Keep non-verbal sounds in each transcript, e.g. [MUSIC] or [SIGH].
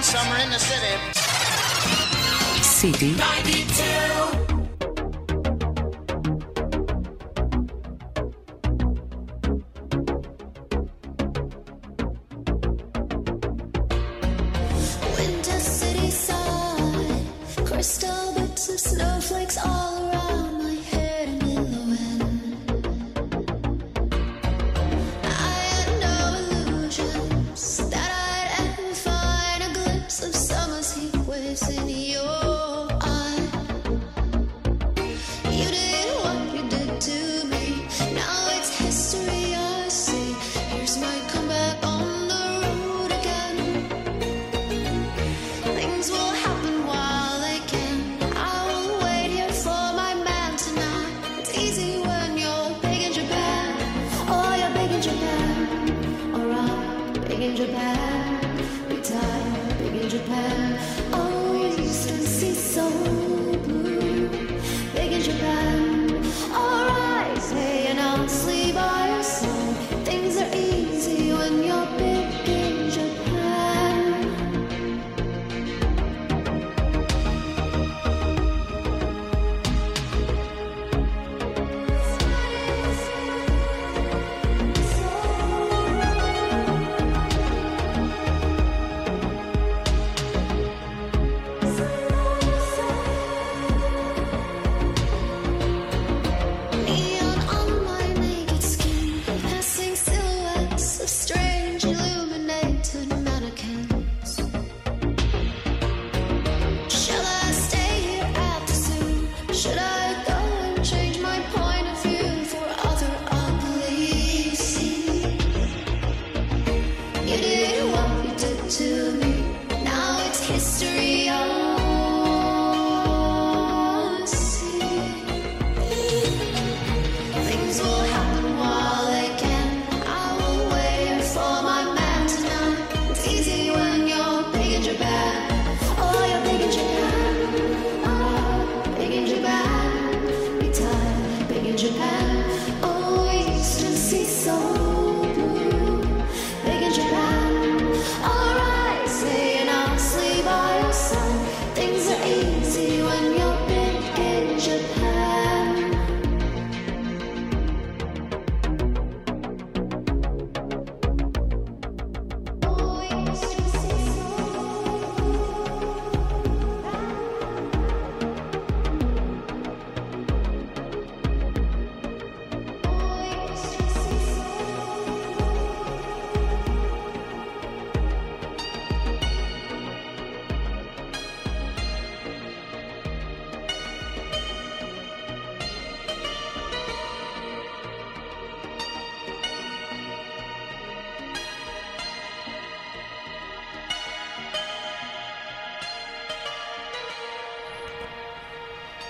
one summer in the city. City 92.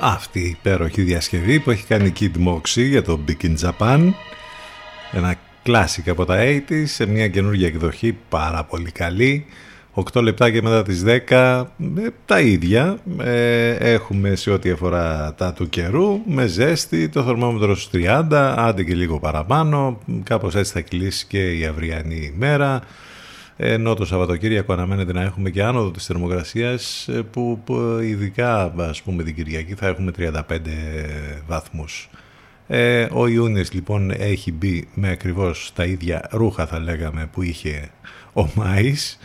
Αυτή η υπέροχη διασκευή που έχει κάνει Kid Moxie για το Big in Japan. Ένα κλάσικ από τα 80's σε μια καινούργια εκδοχή πάρα πολύ καλή. 8 λεπτά και μετά τις 10 ε, τα ίδια. Ε, έχουμε σε ό,τι αφορά τα του καιρού με ζέστη το θερμόμετρος στους 30 άντε και λίγο παραπάνω. Κάπως έτσι θα κυλήσει και η αυριανή ημέρα ενώ το Σαββατοκύριακο αναμένεται να έχουμε και άνοδο της θερμοκρασίας ε, που, που ειδικά ας πούμε την Κυριακή θα έχουμε 35 βαθμούς. Ε, ο Ιούνιος λοιπόν έχει μπει με ακριβώς τα ίδια ρούχα θα λέγαμε που είχε ο Μάης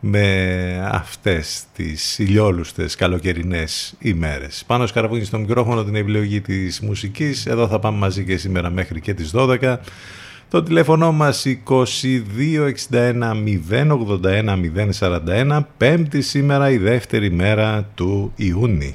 με αυτές τις ηλιόλουστες καλοκαιρινές ημέρες. Πάνω σκαραβούνι στο μικρόφωνο την επιλογή της μουσικής. Εδώ θα πάμε μαζί και σήμερα μέχρι και τις 12. Το τηλέφωνο μας 2261 081 041 πέμπτη σήμερα η δεύτερη μέρα του Ιούνιου.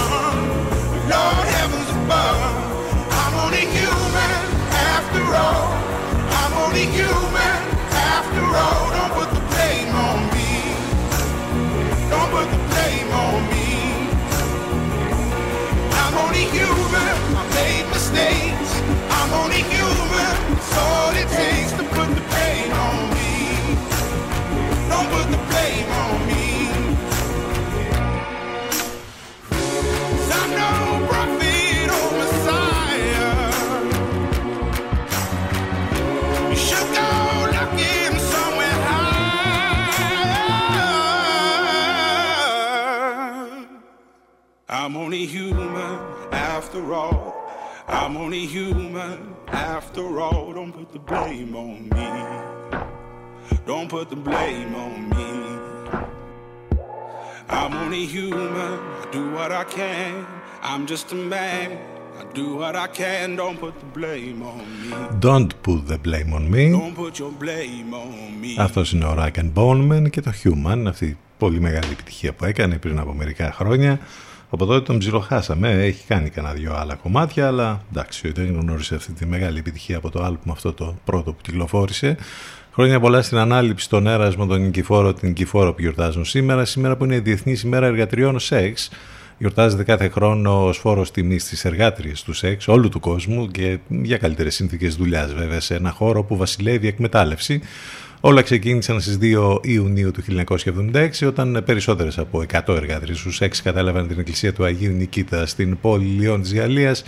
after all. I'm only human after all. Don't put the blame on me. Don't put the blame on me. I'm only human. I do what I can. I'm just a man. I do what I can. Don't put the blame on me. Don't put the blame on me. Don't put your blame on me. Αυτός είναι ο Rag Bowman και το Human, αυτή η πολύ μεγάλη επιτυχία που έκανε πριν από μερικά χρόνια. Από τότε τον ψιλοχάσαμε, έχει κάνει κανένα δυο άλλα κομμάτια, αλλά εντάξει, δεν γνώρισε αυτή τη μεγάλη επιτυχία από το άλμπουμ αυτό το πρώτο που κυκλοφόρησε. Χρόνια πολλά στην ανάληψη των έρασμων των Νικηφόρο, την Νικηφόρο που γιορτάζουν σήμερα. Σήμερα που είναι η Διεθνή ημέρα εργατριών σεξ. Γιορτάζεται κάθε χρόνο ως φόρος τιμής στι εργάτριε του σεξ όλου του κόσμου και για καλύτερες συνθήκες δουλειάς, βέβαια, σε ένα χώρο που βασιλεύει η εκμετάλλευση. Όλα ξεκίνησαν στις 2 Ιουνίου του 1976 όταν περισσότερες από 100 εργάτριες του σεξ κατάλαβαν την εκκλησία του Αγίου Νικήτα στην πόλη Λιών της Γαλλίας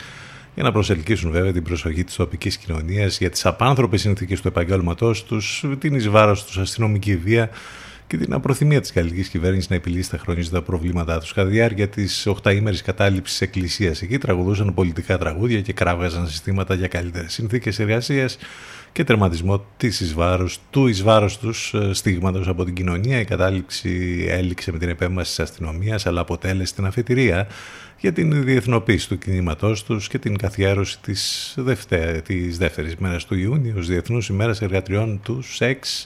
για να προσελκύσουν βέβαια την προσοχή της τοπικής κοινωνίας για τις απάνθρωπες συνθήκες του επαγγέλματός τους, την εις βάρος τους αστυνομική βία και την απροθυμία της γαλλικής κυβέρνησης να επιλύσει τα χρονίζοντα προβλήματά τους. Κατά διάρκεια της 8ήμερης κατάληψης της εκκλησίας εκεί τραγουδούσαν πολιτικά τραγούδια και κράβγαζαν συστήματα για καλύτερες συνθήκες εργασίας και τερματισμό της εις βάρος, του εις βάρος τους στίγματος από την κοινωνία. Η κατάληξη έληξε με την επέμβαση της αστυνομίας αλλά αποτέλεσε την αφετηρία για την διεθνοποίηση του κινήματός τους και την καθιέρωση της, δευτέ, της δεύτερης μέρας του Ιούνιου, ως Διεθνούς ημέρας εργατριών του σεξ.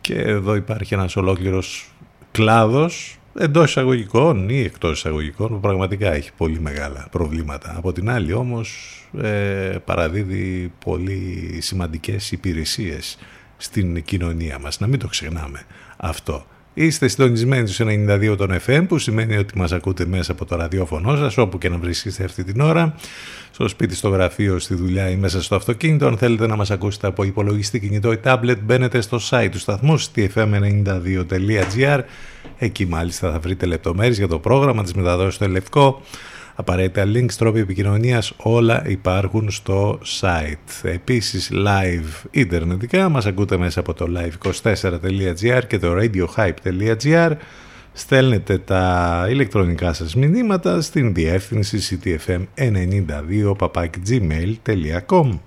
Και εδώ υπάρχει ένας ολόκληρος κλάδος εντός εισαγωγικών ή εκτός εισαγωγικών που πραγματικά έχει πολύ μεγάλα προβλήματα. Από την άλλη όμως ε, παραδίδει πολύ σημαντικές υπηρεσίες στην κοινωνία μας. Να μην το ξεχνάμε αυτό. Είστε συντονισμένοι στους 92 των FM που σημαίνει ότι μας ακούτε μέσα από το ραδιόφωνο σας όπου και να βρίσκεστε αυτή την ώρα. Στο σπίτι, στο γραφείο, στη δουλειά ή μέσα στο αυτοκίνητο. Αν θέλετε να μας ακούσετε από υπολογιστή, κινητό ή tablet μπαίνετε στο site του σταθμού stfm92.gr Εκεί μάλιστα θα βρείτε λεπτομέρειες για το πρόγραμμα της μεταδόσης στο Ελευκό απαραίτητα links, τρόποι επικοινωνίας, όλα υπάρχουν στο site. Επίσης live ιντερνετικά, μας ακούτε μέσα από το live24.gr και το radiohype.gr στέλνετε τα ηλεκτρονικά σας μηνύματα στην διεύθυνση ctfm92 gmail.com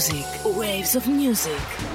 music, waves of music.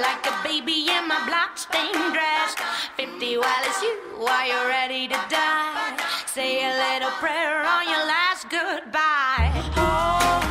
like a baby in my blockstained dress. 50 while it's you, while you're ready to die. Say a little prayer on your last goodbye. Oh.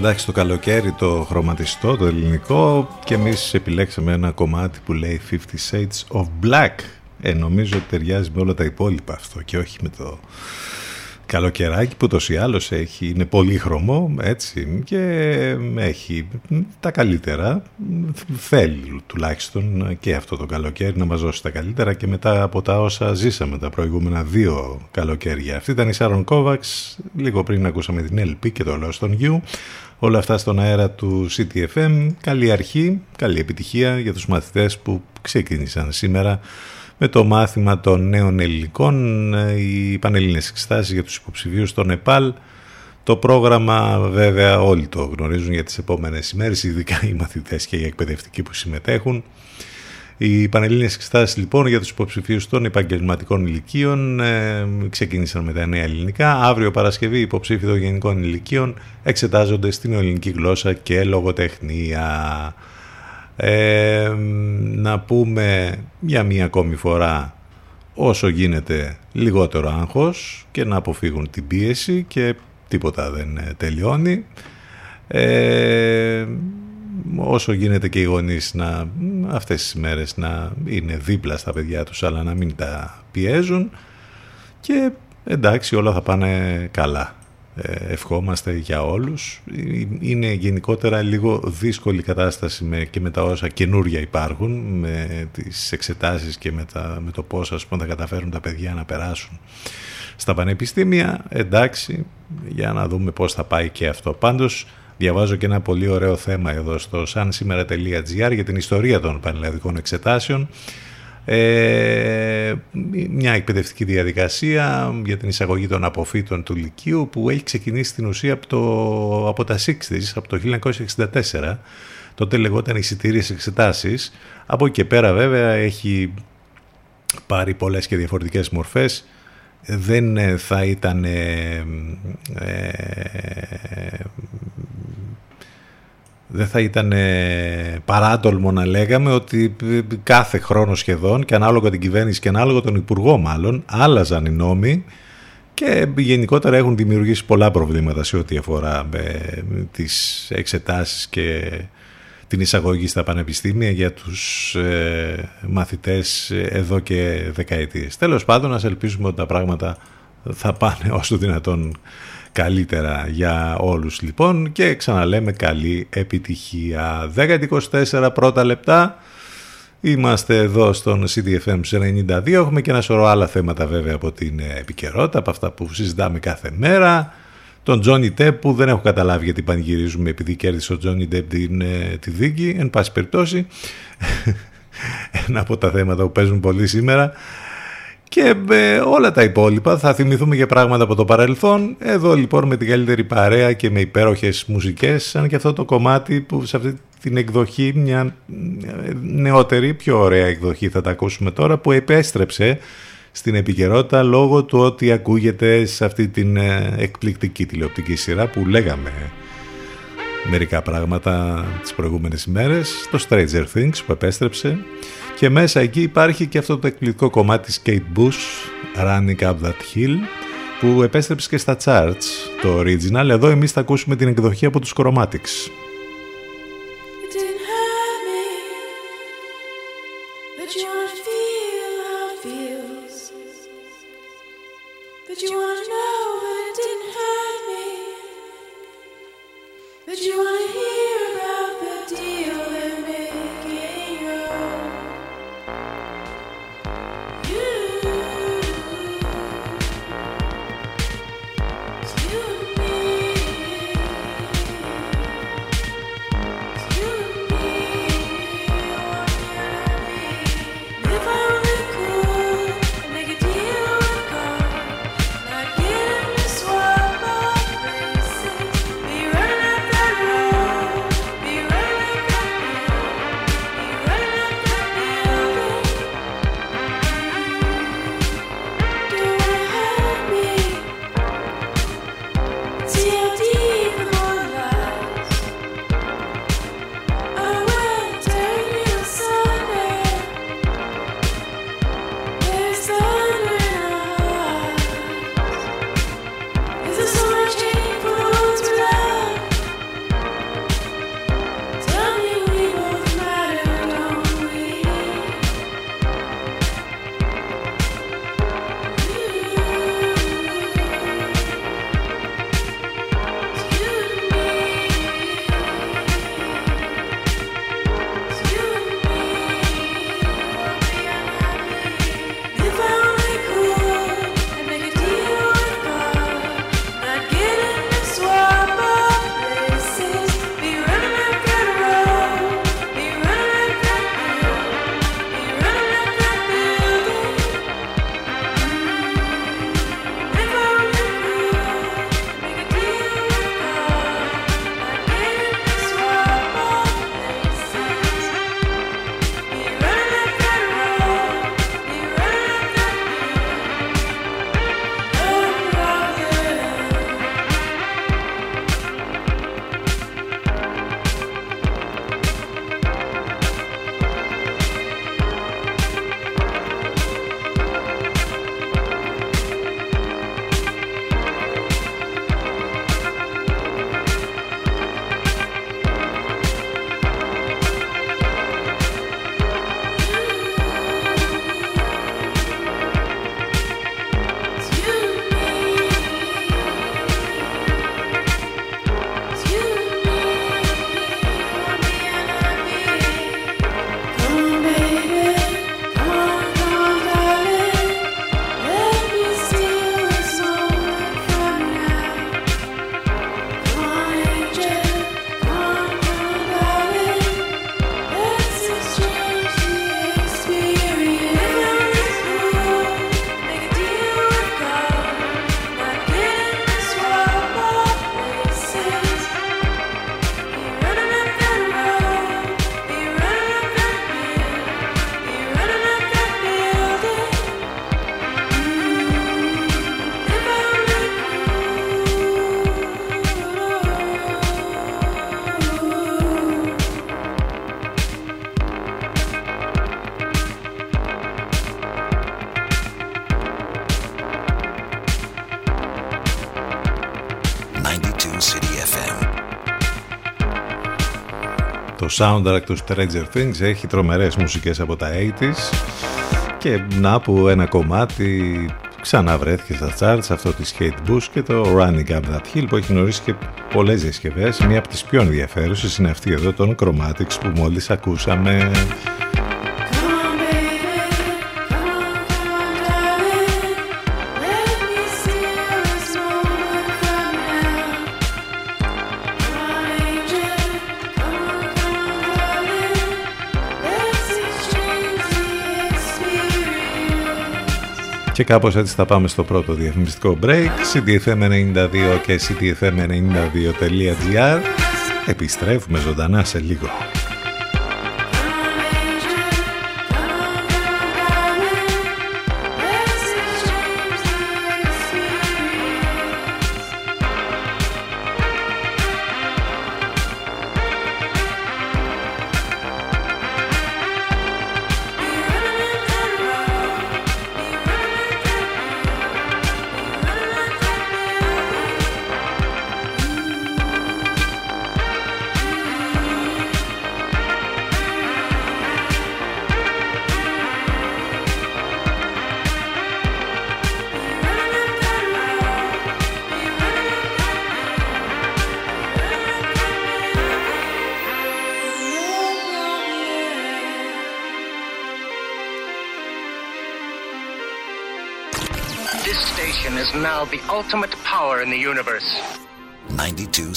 Εντάξει το καλοκαίρι το χρωματιστό, το ελληνικό και εμείς επιλέξαμε ένα κομμάτι που λέει 50 Shades of Black. Ε, νομίζω ότι ταιριάζει με όλα τα υπόλοιπα αυτό και όχι με το καλοκαιράκι που τόσο ή άλλως έχει, είναι πολύ χρωμό έτσι και έχει τα καλύτερα. Θέλει τουλάχιστον και αυτό το καλοκαίρι να μας δώσει τα καλύτερα και μετά από τα όσα ζήσαμε τα προηγούμενα δύο καλοκαίρια. Αυτή ήταν η Σάρων Κόβαξ. Λίγο πριν ακούσαμε την LP και το Lost on You όλα αυτά στον αέρα του CTFM καλή αρχή, καλή επιτυχία για τους μαθητές που ξεκίνησαν σήμερα με το μάθημα των νέων ελληνικών, ε, οι πανελλήνες εξετάσεις για τους υποψηφίους στο Νεπάλ. Το πρόγραμμα βέβαια όλοι το γνωρίζουν για τις επόμενες ημέρες, ειδικά οι μαθητές και οι εκπαιδευτικοί που συμμετέχουν. Οι Πανελλήνιες Εξετάσεις λοιπόν για τους υποψηφίους των επαγγελματικών ηλικίων ε, ξεκίνησαν με τα νέα ελληνικά. Αύριο Παρασκευή οι υποψήφοι των γενικών ηλικίων εξετάζονται στην ελληνική γλώσσα και λογοτεχνία. Ε, να πούμε για μία ακόμη φορά όσο γίνεται λιγότερο άγχος και να αποφύγουν την πίεση και τίποτα δεν ε, τελειώνει. Ε, όσο γίνεται και οι γονείς να, αυτές τις μέρες να είναι δίπλα στα παιδιά τους αλλά να μην τα πιέζουν και εντάξει όλα θα πάνε καλά. Ε, ευχόμαστε για όλους. Είναι γενικότερα λίγο δύσκολη κατάσταση με, και με τα όσα καινούρια υπάρχουν, με τις εξετάσεις και με, τα, με το πώς ας πούμε, θα καταφέρουν τα παιδιά να περάσουν στα πανεπιστήμια. Εντάξει, για να δούμε πώς θα πάει και αυτό. Πάντως, διαβάζω και ένα πολύ ωραίο θέμα εδώ στο sansimera.gr για την ιστορία των πανελλαδικών εξετάσεων. Ε, μια εκπαιδευτική διαδικασία για την εισαγωγή των αποφύτων του Λυκείου που έχει ξεκινήσει στην ουσία από, το, από τα 60's, από το 1964 τότε λεγόταν εισιτήριες εξετάσεις. Από εκεί και πέρα βέβαια έχει πάρει πολλές και διαφορετικές μορφές. Δεν θα ήταν ε, δεν θα ήταν παράτολμο να λέγαμε ότι κάθε χρόνο σχεδόν και ανάλογα την κυβέρνηση και ανάλογα τον Υπουργό μάλλον άλλαζαν οι νόμοι και γενικότερα έχουν δημιουργήσει πολλά προβλήματα σε ό,τι αφορά ε, τις εξετάσεις και την εισαγωγή στα πανεπιστήμια για τους ε, μαθητές εδώ και δεκαετίες. Τέλος πάντων, ας ελπίζουμε ότι τα πράγματα θα πάνε όσο δυνατόν καλύτερα για όλους λοιπόν και ξαναλέμε καλή επιτυχία 10-24 πρώτα λεπτά Είμαστε εδώ στον CDFM 92, έχουμε και ένα σωρό άλλα θέματα βέβαια από την επικαιρότητα, από αυτά που συζητάμε κάθε μέρα. Τον Τζόνι Τέπ που δεν έχω καταλάβει γιατί πανηγυρίζουμε επειδή κέρδισε ο Τζόνι Τέπ την, ε, τη δίκη, εν πάση περιπτώσει. [LAUGHS] ένα από τα θέματα που παίζουν πολύ σήμερα. Και ε, όλα τα υπόλοιπα θα θυμηθούμε για πράγματα από το παρελθόν. Εδώ λοιπόν με την καλύτερη παρέα και με υπέροχες μουσικές, σαν και αυτό το κομμάτι που σε αυτή την εκδοχή, μια ε, νεότερη, πιο ωραία εκδοχή θα τα ακούσουμε τώρα, που επέστρεψε στην επικαιρότητα λόγω του ότι ακούγεται σε αυτή την ε, εκπληκτική τηλεοπτική σειρά που λέγαμε μερικά πράγματα τις προηγούμενες ημέρες, το Stranger Things που επέστρεψε και μέσα εκεί υπάρχει και αυτό το εκπληκτικό κομμάτι της Kate Bush, Running Up That Hill, που επέστρεψε και στα charts το original. Εδώ εμείς θα ακούσουμε την εκδοχή από τους Chromatics. Be running you want to soundtrack του Stranger Things. Έχει τρομερές μουσικές από τα 80s και να που ένα κομμάτι ξαναβρέθηκε στα charts αυτό της Kate Bush και το Running Up That Hill που έχει γνωρίσει και πολλές διασκευές. Μία από τις πιο ενδιαφέρουσες είναι αυτή εδώ των Chromatics που μόλις ακούσαμε Και κάπως έτσι θα πάμε στο πρώτο διαφημιστικό break cdfm92 και cdfm92.gr Επιστρέφουμε ζωντανά σε λίγο.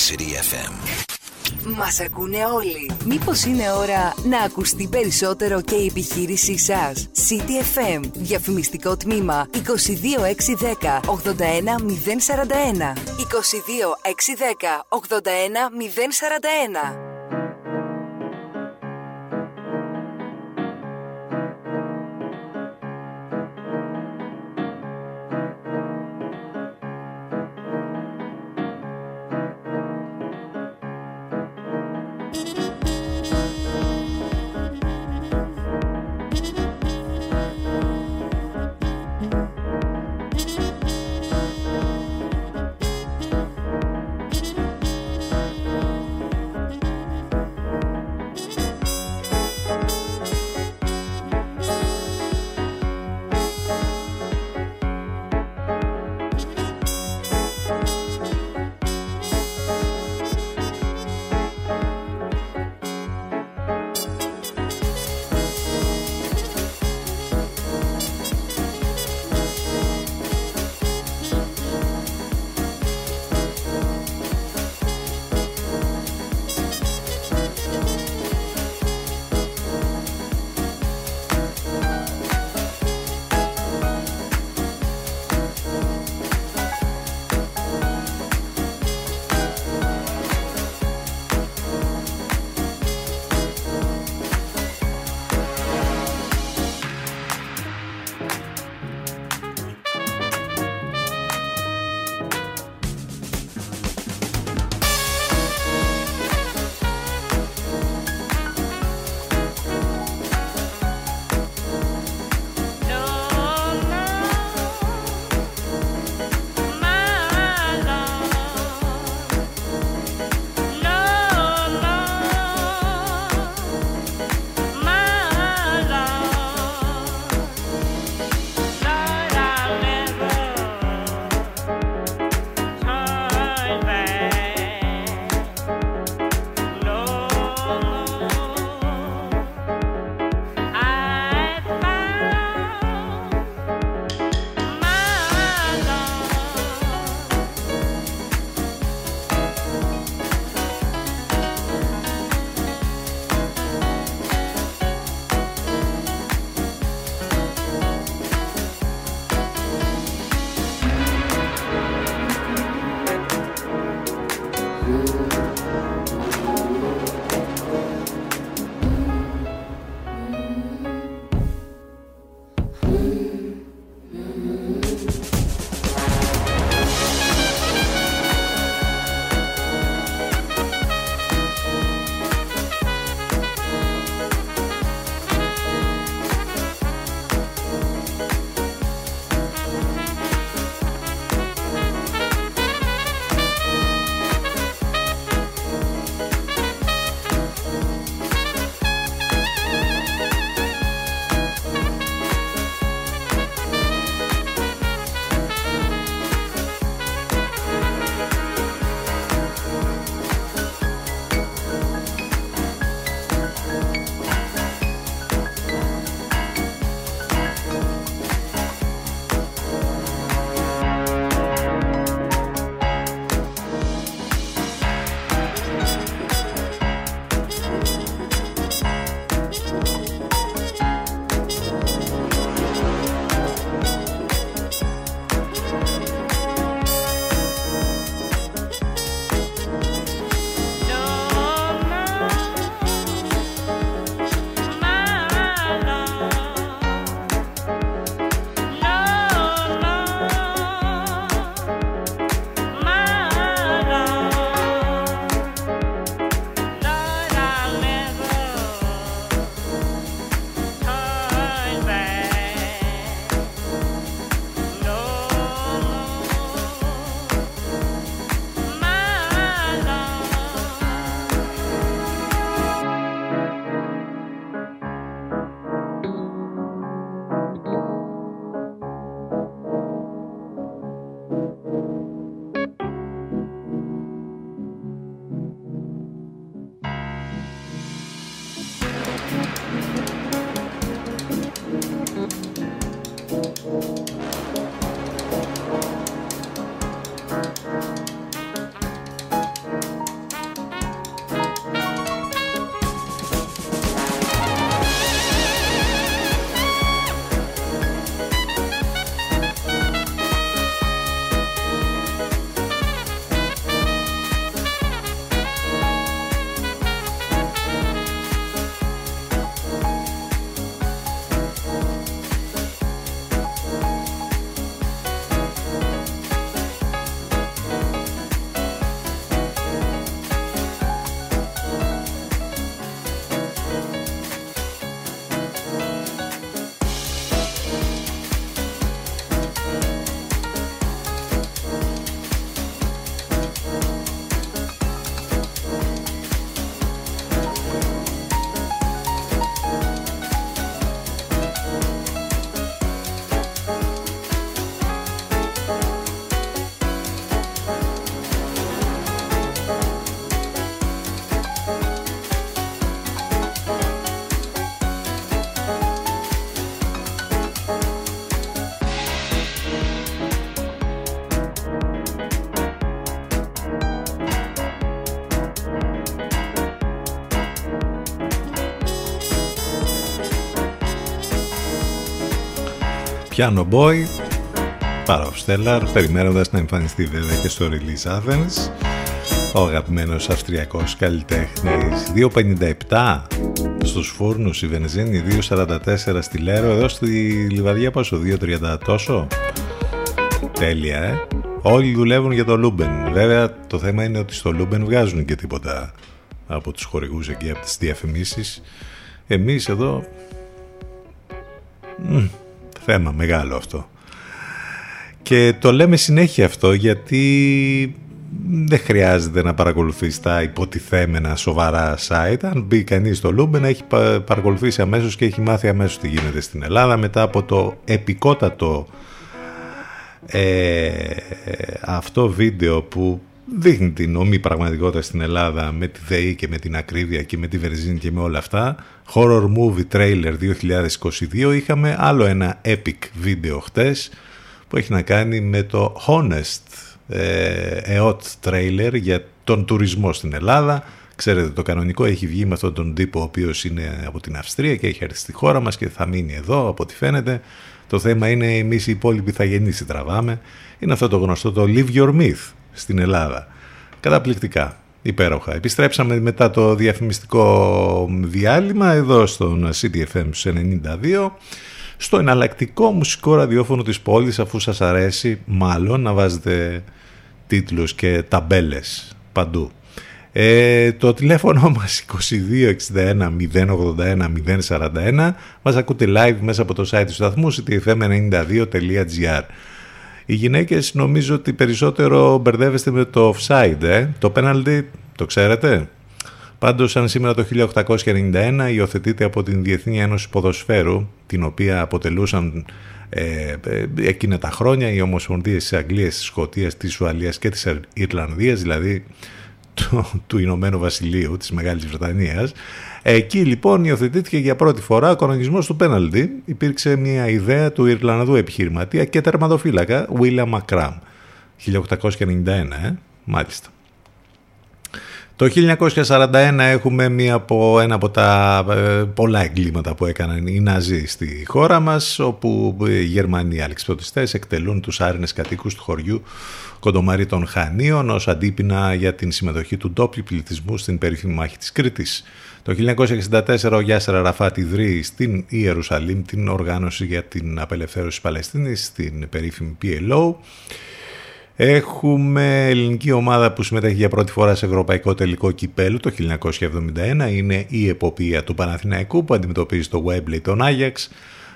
City FM. Μας ακούνε όλοι. Μήπως είναι ώρα να ακουστεί περισσότερο και η επιχείρησή σας; City FM. Διαφημιστικό τμήμα 22610 81041. 22610 81041. Piano Boy Parov Stelar περιμένοντας να εμφανιστεί βέβαια και στο Release Athens ο αγαπημένος αυστριακός καλλιτέχνης. 2.57 στους Φούρνους η βενζίνη 2.44 στη Λέρο εδώ στη Λιβαδιά πόσο 2.30 τόσο. Τέλεια ε. Όλοι δουλεύουν για το Λούμπεν. Βέβαια το θέμα είναι ότι στο Λούμπεν βγάζουν και τίποτα από τους χορηγούς εκεί από τις διαφημίσεις. Εμείς εδώ μ, θέμα μεγάλο αυτό και το λέμε συνέχεια αυτό γιατί δεν χρειάζεται να παρακολουθείς τα υποτιθέμενα σοβαρά site. Αν μπει κανείς στο Λούμπεν έχει παρακολουθήσει αμέσως και έχει μάθει αμέσως τι γίνεται στην Ελλάδα μετά από το επικότατο ε, αυτό βίντεο που δείχνει την ωμή πραγματικότητα στην Ελλάδα με τη ΔΕΗ και με την ακρίβεια και με τη βενζίνη και με όλα αυτά. Horror Movie Trailer 2022 είχαμε άλλο ένα epic βίντεο χτες που έχει να κάνει με το Honest ε, EOT trailer για τον τουρισμό στην Ελλάδα. Ξέρετε το κανονικό έχει βγει με αυτόν τον τύπο ο οποίος είναι από την Αυστρία και έχει έρθει στη χώρα μας και θα μείνει εδώ από ό,τι φαίνεται. Το θέμα είναι εμείς οι υπόλοιποι θα γεννήσει τραβάμε. Είναι αυτό το γνωστό το Live Your Myth στην Ελλάδα. Καταπληκτικά. Υπέροχα. Επιστρέψαμε μετά το διαφημιστικό διάλειμμα εδώ στον CTFM 92 στο εναλλακτικό μουσικό ραδιόφωνο της πόλης αφού σας αρέσει μάλλον να βάζετε τίτλους και ταμπέλες παντού. Ε, το τηλέφωνο μας 2261 081 041 μας ακούτε live μέσα από το site του σταθμού ctfm92.gr Οι γυναίκες νομίζω ότι περισσότερο μπερδεύεστε με το offside, ε; το penalty το ξέρετε. Πάντως, σαν σήμερα το 1891 υιοθετείται από την Διεθνή Ένωση Ποδοσφαίρου, την οποία αποτελούσαν ε, ε, εκείνα τα χρόνια οι Ομοσπονδίες της Αγγλίας, της Σκοτίας, της Ουαλίας και της Ιρλανδίας, δηλαδή του, του Ηνωμένου Βασιλείου, της Μεγάλης Βρετανίας. Εκεί λοιπόν υιοθετήθηκε για πρώτη φορά ο κανονισμός του πέναλτι. Υπήρξε μια ιδέα του Ιρλανδού επιχειρηματία και τερματοφύλακα William McCram. 1891, ε, μάλιστα. Το 1941 έχουμε μία από, ένα από τα ε, πολλά εγκλήματα που έκαναν οι Ναζί στη χώρα μας, όπου οι Γερμανοί αλεξιπτωτιστές εκτελούν τους άρινες κατοίκους του χωριού Κοντομάρι των Χανίων ως αντίπεινα για την συμμετοχή του ντόπιου πληθυσμού στην περίφημη μάχη της Κρήτης. Το 1964 ο Γιάσερα Ραφάτη ιδρύει στην Ιερουσαλήμ την οργάνωση για την απελευθέρωση της Παλαιστίνης, στην περίφημη PLO. Έχουμε ελληνική ομάδα που συμμετέχει για πρώτη φορά σε ευρωπαϊκό τελικό κυπέλου το 1971. Είναι η εποπία του Παναθηναϊκού που αντιμετωπίζει το Webley τον Άγιαξ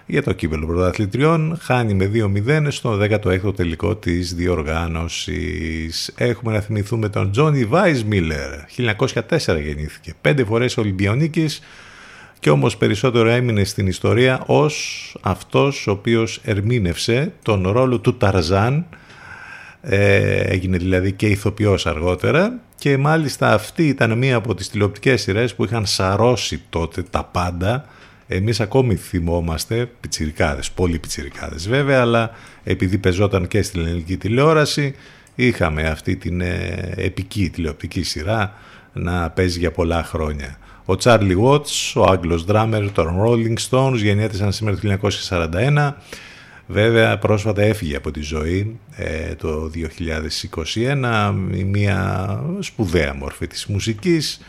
για το κύπελο πρωταθλητριών. Χάνει με 2-0 στο 16ο τελικό της διοργάνωσης. Έχουμε να θυμηθούμε τον Τζόνι Βάισμιλερ. 1904 γεννήθηκε. Πέντε φορές Ολυμπιονίκης και όμως περισσότερο έμεινε στην ιστορία ως αυτός ο οποίος ερμήνευσε τον ρόλο του Ταρζάν ε, έγινε δηλαδή και ηθοποιός αργότερα και μάλιστα αυτή ήταν μία από τις τηλεοπτικές σειρές που είχαν σαρώσει τότε τα πάντα εμείς ακόμη θυμόμαστε, πιτσιρικάδες, πολύ πιτσιρικάδες βέβαια, αλλά επειδή πεζόταν και στην ελληνική τηλεόραση, είχαμε αυτή την ε, επική τηλεοπτική σειρά να παίζει για πολλά χρόνια. Ο Τσάρλι Watts, ο Άγγλος δράμερ των Rolling Stones, γεννιέται σαν σήμερα το 1941, Βέβαια πρόσφατα έφυγε από τη ζωή ε, το 2021 μια σπουδαία μορφή της μουσικής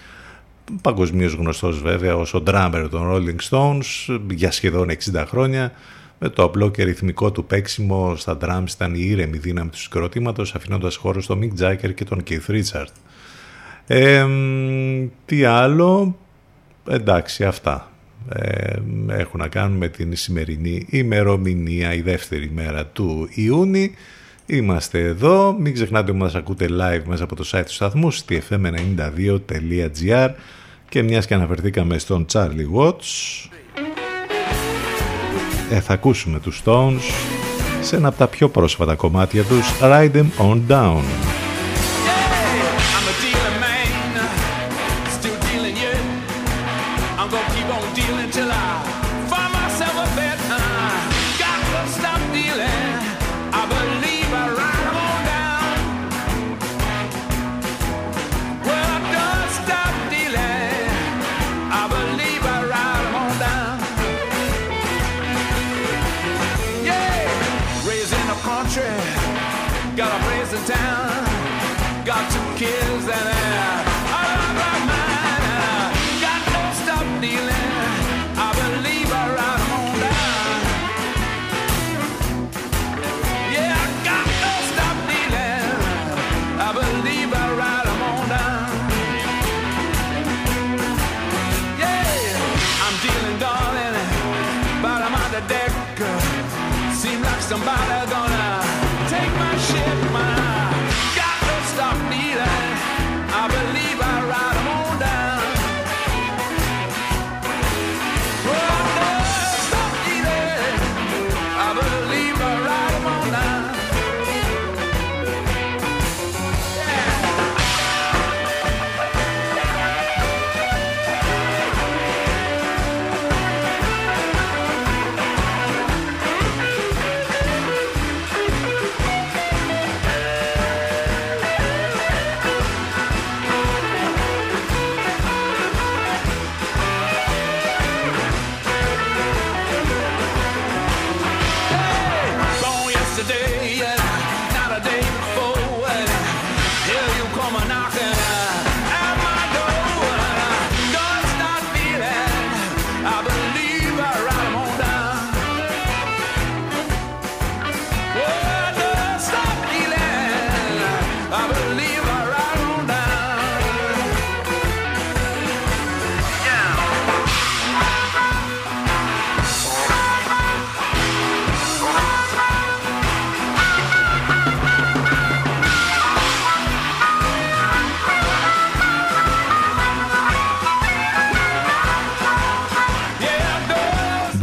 παγκοσμίως γνωστός βέβαια ως ο drummer των Rolling Stones για σχεδόν 60 χρόνια με το απλό και ρυθμικό του παίξιμο στα drums ήταν η ήρεμη δύναμη του συγκροτήματος αφήνοντας χώρο στο Mick Jagger και τον Keith Richard. Ε, τι άλλο, εντάξει αυτά ε, έχουν να κάνουν με την σημερινή ημερομηνία, η δεύτερη μέρα του Ιούνιου. Είμαστε εδώ, μην ξεχνάτε ότι μας ακούτε live μέσα από το site του σταθμού stfm92.gr και μιας και αναφερθήκαμε στον Charlie Watts ε, θα ακούσουμε τους Stones σε ένα από τα πιο πρόσφατα κομμάτια τους Ride Them On Down.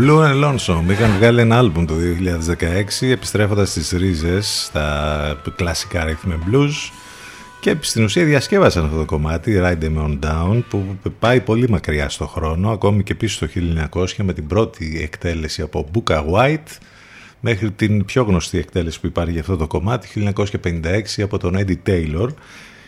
Blue and Lonesome. Είχαν βγάλει ένα άλμπουμ το 2016 επιστρέφοντας στις ρίζες στα κλασικά rhythm and blues. Και στην ουσία διασκεύασαν αυτό το κομμάτι Ride Them On Down που πάει πολύ μακριά στο χρόνο ακόμη και πίσω στο 1900 με την πρώτη εκτέλεση από Booker White μέχρι την πιο γνωστή εκτέλεση που υπάρχει για αυτό το κομμάτι 1956 από τον Eddie Taylor.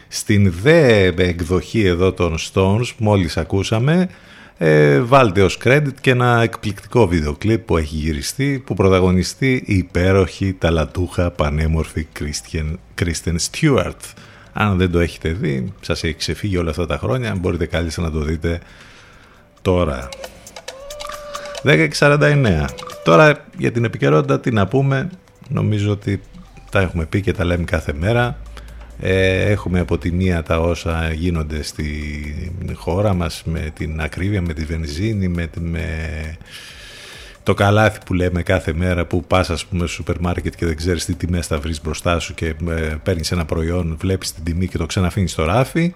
Στην δε εκδοχή εδώ των Stones που μόλις ακούσαμε ε, βάλτε ως credit και ένα εκπληκτικό βίντεο κλιπ που έχει γυριστεί που πρωταγωνιστεί η υπέροχη ταλατούχα πανέμορφη Christian, Kristen Stewart. Αν δεν το έχετε δει σας έχει ξεφύγει όλα αυτά τα χρόνια μπορείτε κάλλιστα να το δείτε τώρα. 10.49 τώρα για την επικαιρότητα τι να πούμε. Νομίζω ότι τα έχουμε πει και τα λέμε κάθε μέρα. ε, έχουμε από τη μία τα όσα γίνονται στη χώρα μας με την ακρίβεια, με τη βενζίνη, με, με το καλάθι που λέμε κάθε μέρα που πας ας πούμε στο σούπερ μάρκετ και δεν ξέρεις τι τιμές θα βρεις μπροστά σου και ε, παίρνεις ένα προϊόν, βλέπεις την τιμή και το ξαναφήνεις στο ράφι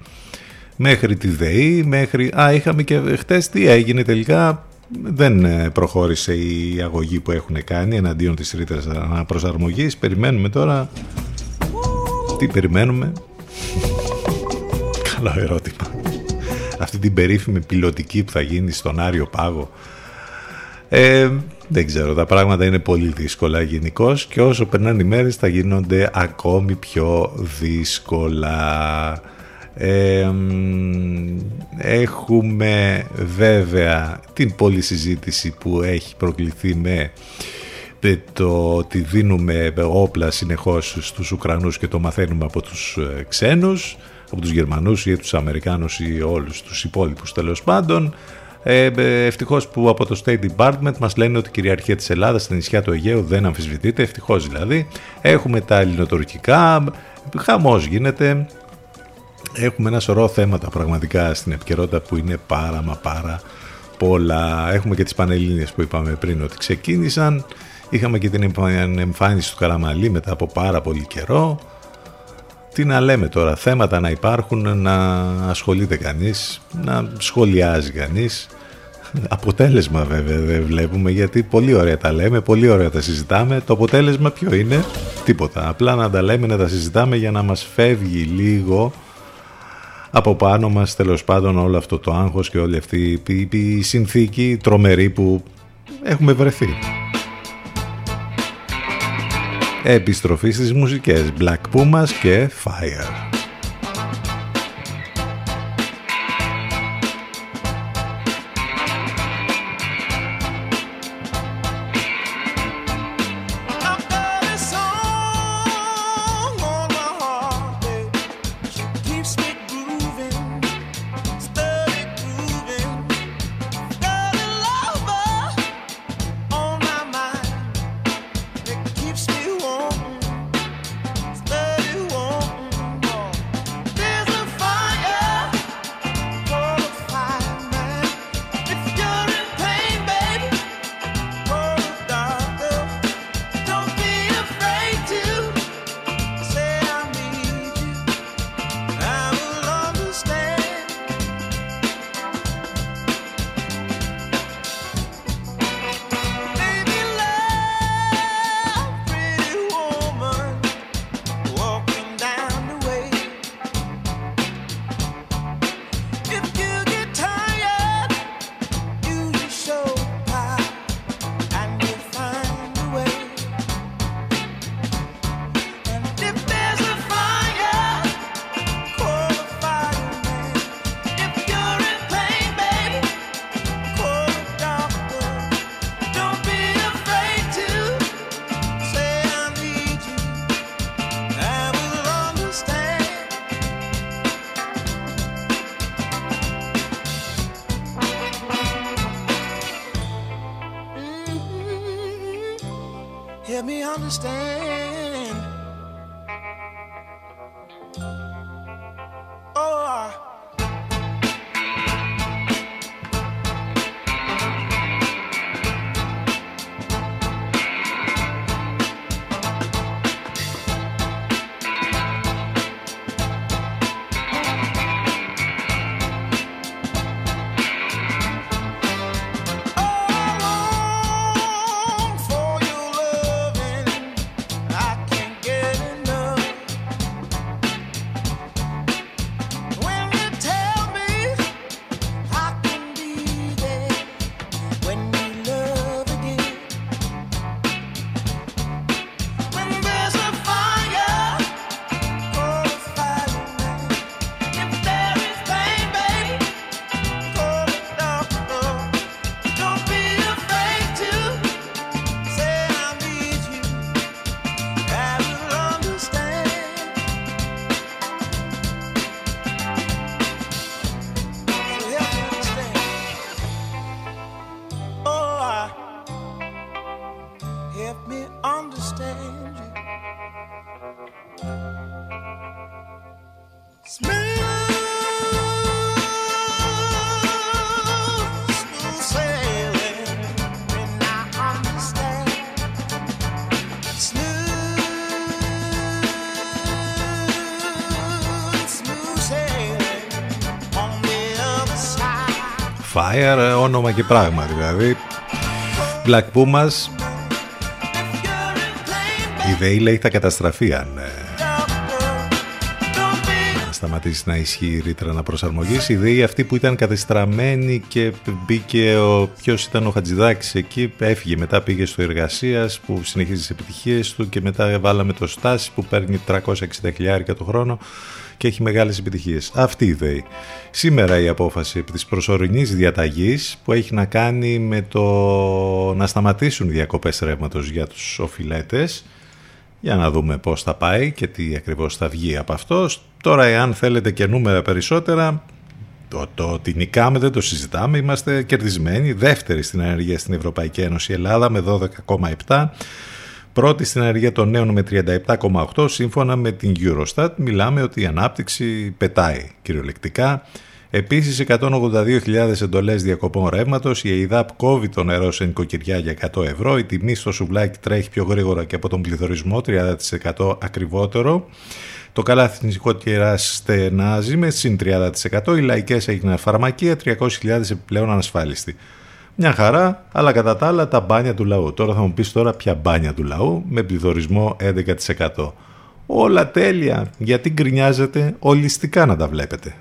μέχρι τη ΔΕΗ, μέχρι... Α, είχαμε και χτες τι έγινε τελικά δεν ε, προχώρησε η αγωγή που έχουν κάνει εναντίον της ρήτρας αναπροσαρμογής. Περιμένουμε τώρα τι περιμένουμε. Καλό ερώτημα. Αυτή την περίφημη πιλωτική που θα γίνει στον Άριο Πάγο. Ε, δεν ξέρω, τα πράγματα είναι πολύ δύσκολα γενικώς και όσο περνάνε οι μέρες θα γίνονται ακόμη πιο δύσκολα. Ε, έχουμε βέβαια την πολλή συζήτηση που έχει προκληθεί με το ότι δίνουμε όπλα συνεχώς στους Ουκρανούς και το μαθαίνουμε από τους ξένους, από τους Γερμανούς ή τους Αμερικάνους ή όλους τους υπόλοιπους τέλος πάντων. Ε, ευτυχώς που από το State Department μας λένε ότι η κυριαρχία της Ελλάδας στα νησιά του Αιγαίου δεν αμφισβητείται, ευτυχώς δηλαδή. Έχουμε τα ελληνοτουρκικά, χαμός γίνεται. Έχουμε ένα σωρό θέματα πραγματικά στην επικαιρότητα που είναι πάρα μα πάρα πολλά. Έχουμε και τις Πανελλήνιες που είπαμε πριν ότι ξεκίνησαν. Είχαμε και την εμφάνιση του Καραμαλή μετά από πάρα πολύ καιρό. Τι να λέμε τώρα, θέματα να υπάρχουν, να ασχολείται κανείς, να σχολιάζει κανείς. Αποτέλεσμα βέβαια δεν βλέπουμε γιατί πολύ ωραία τα λέμε, πολύ ωραία τα συζητάμε. Το αποτέλεσμα ποιο είναι, τίποτα. Απλά να τα λέμε, να τα συζητάμε για να μας φεύγει λίγο από πάνω μας τέλος πάντων όλο αυτό το άγχος και όλη αυτή η, η συνθήκη τρομερή που έχουμε βρεθεί. Επιστροφή στις μουσικές Black Pumas και Fire. Fire, ε, όνομα και πράγμα δηλαδή. Black Pumas. Η ΔΕΗ λέει θα καταστραφεί αν ε, σταματήσει να ισχύει η ρήτρα αναπροσαρμογή. Η ΔΕΗ αυτή που ήταν κατεστραμμένη και μπήκε ο. Ποιος ήταν ο Χατζηδάκης εκεί, έφυγε μετά, πήγε στο εργασίας που συνεχίζει τις επιτυχίες του και μετά βάλαμε το Στάσης που παίρνει 360 χιλιάρικα το χρόνο και έχει μεγάλες επιτυχίες. Αυτή η ΔΕΗ. Σήμερα η απόφαση επί της προσωρινής διαταγής που έχει να κάνει με το να σταματήσουν οι διακοπές ρεύματος για τους οφειλέτες για να δούμε πώς θα πάει και τι ακριβώς θα βγει από αυτό. Τώρα, εάν θέλετε και νούμερα περισσότερα, το, το ότι νικάμε δεν το συζητάμε. Είμαστε κερδισμένοι. Δεύτερη στην ενέργεια στην Ευρωπαϊκή Ένωση Ελλάδα με 12,7. Πρώτη στην ενέργεια των νέων με 37,8. Σύμφωνα με την Eurostat μιλάμε ότι η ανάπτυξη πετάει κυριολεκτικά. Επίσης 182.000 εντολές διακοπών ρεύματος, η ΕΙΔΑΠ κόβει το νερό σε νοικοκυριά για 100 ευρώ, η τιμή στο σουβλάκι τρέχει πιο γρήγορα και από τον πληθωρισμό 30% ακριβότερο. Το καλάθι νοικοκυρά στενάζει με συν 30%, οι λαϊκές έγιναν φαρμακεία, 300.000 επιπλέον ανασφάλιστοι. Μια χαρά, αλλά κατά τα άλλα τα μπάνια του λαού. Τώρα θα μου πεις τώρα ποια μπάνια του λαού με πληθωρισμό 11%. Όλα τέλεια, γιατί γκρινιάζετε ολιστικά να τα βλέπετε.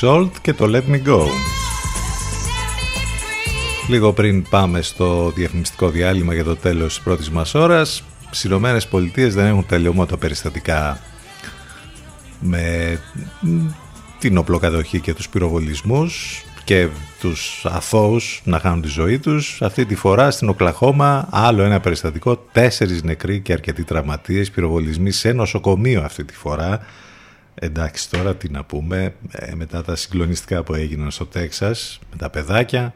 Salt και το Let Me Go. Λίγο πριν πάμε στο διαφημιστικό διάλειμμα για το τέλος της πρώτης μας ώρας, στις Ηνωμένες Πολιτείες δεν έχουν τελειώματα περιστατικά με την οπλοκατοχή και τους πυροβολισμούς και τους αθώους να χάνουν τη ζωή τους. Αυτή τη φορά στην Οκλαχώμα άλλο ένα περιστατικό, τέσσερις νεκροί και αρκετοί τραυματίες, πυροβολισμοί σε νοσοκομείο αυτή τη φορά. Εντάξει τώρα τι να πούμε, ε, μετά τα συγκλονιστικά που έγιναν στο Τέξας, με τα παιδάκια,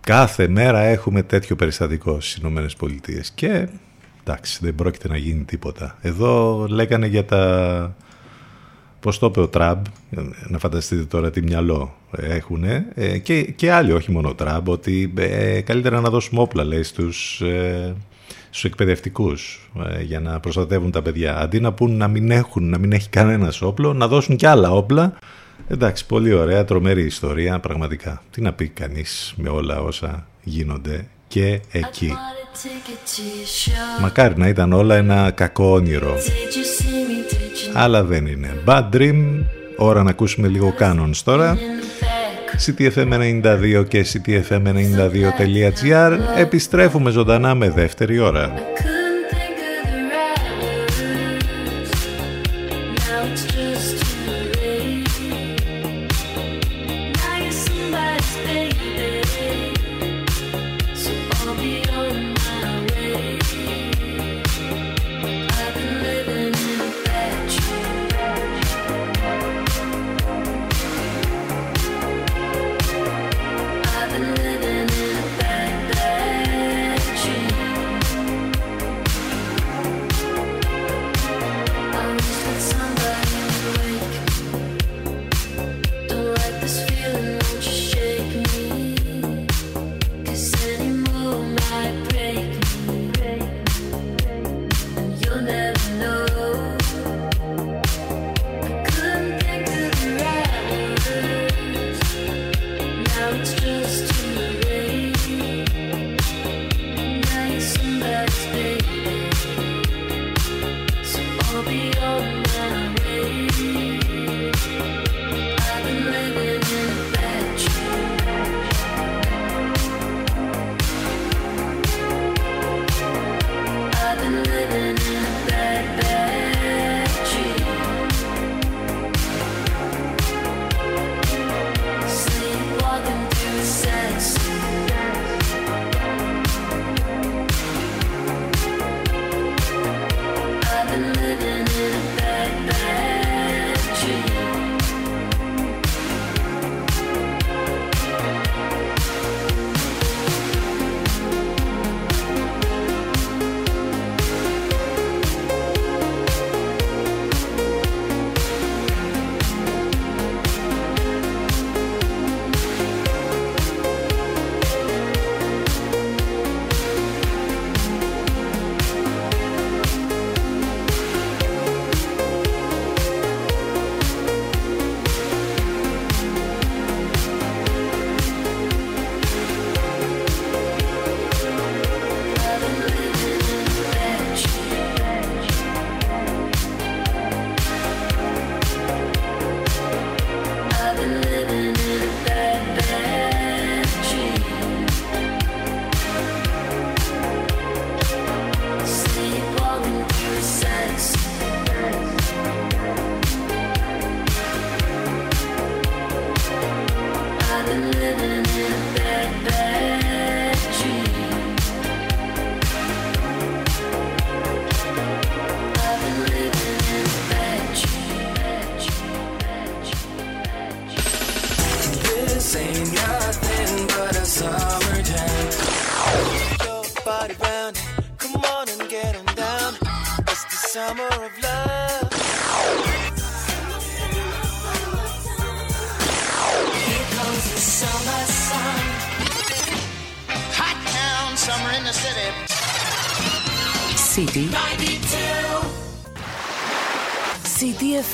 κάθε μέρα έχουμε τέτοιο περιστατικό στις Ηνωμένες Πολιτείες. Και εντάξει δεν πρόκειται να γίνει τίποτα. Εδώ λέγανε για τα Πώς το είπε ο Τραμπ, να φανταστείτε τώρα τι μυαλό έχουν, ε, και, και άλλοι, όχι μόνο ο Τραμπ, ότι ε, καλύτερα να δώσουμε όπλα, λέει, στους, ε, στους εκπαιδευτικούς ε, για να προστατεύουν τα παιδιά. Αντί να πούν να μην έχουν, να μην έχει κανένας όπλο, να δώσουν και άλλα όπλα. Εντάξει, πολύ ωραία, τρομερή ιστορία, πραγματικά. Τι να πει κανείς με όλα όσα γίνονται και εκεί. Μακάρι να ήταν όλα ένα κακό όνειρο αλλά δεν είναι. Bad Dream, ώρα να ακούσουμε λίγο Canons τώρα. CTFM92 και CTFM92.gr Επιστρέφουμε ζωντανά με δεύτερη ώρα.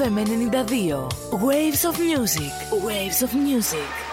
FM 92. Waves of Music. Waves of Music.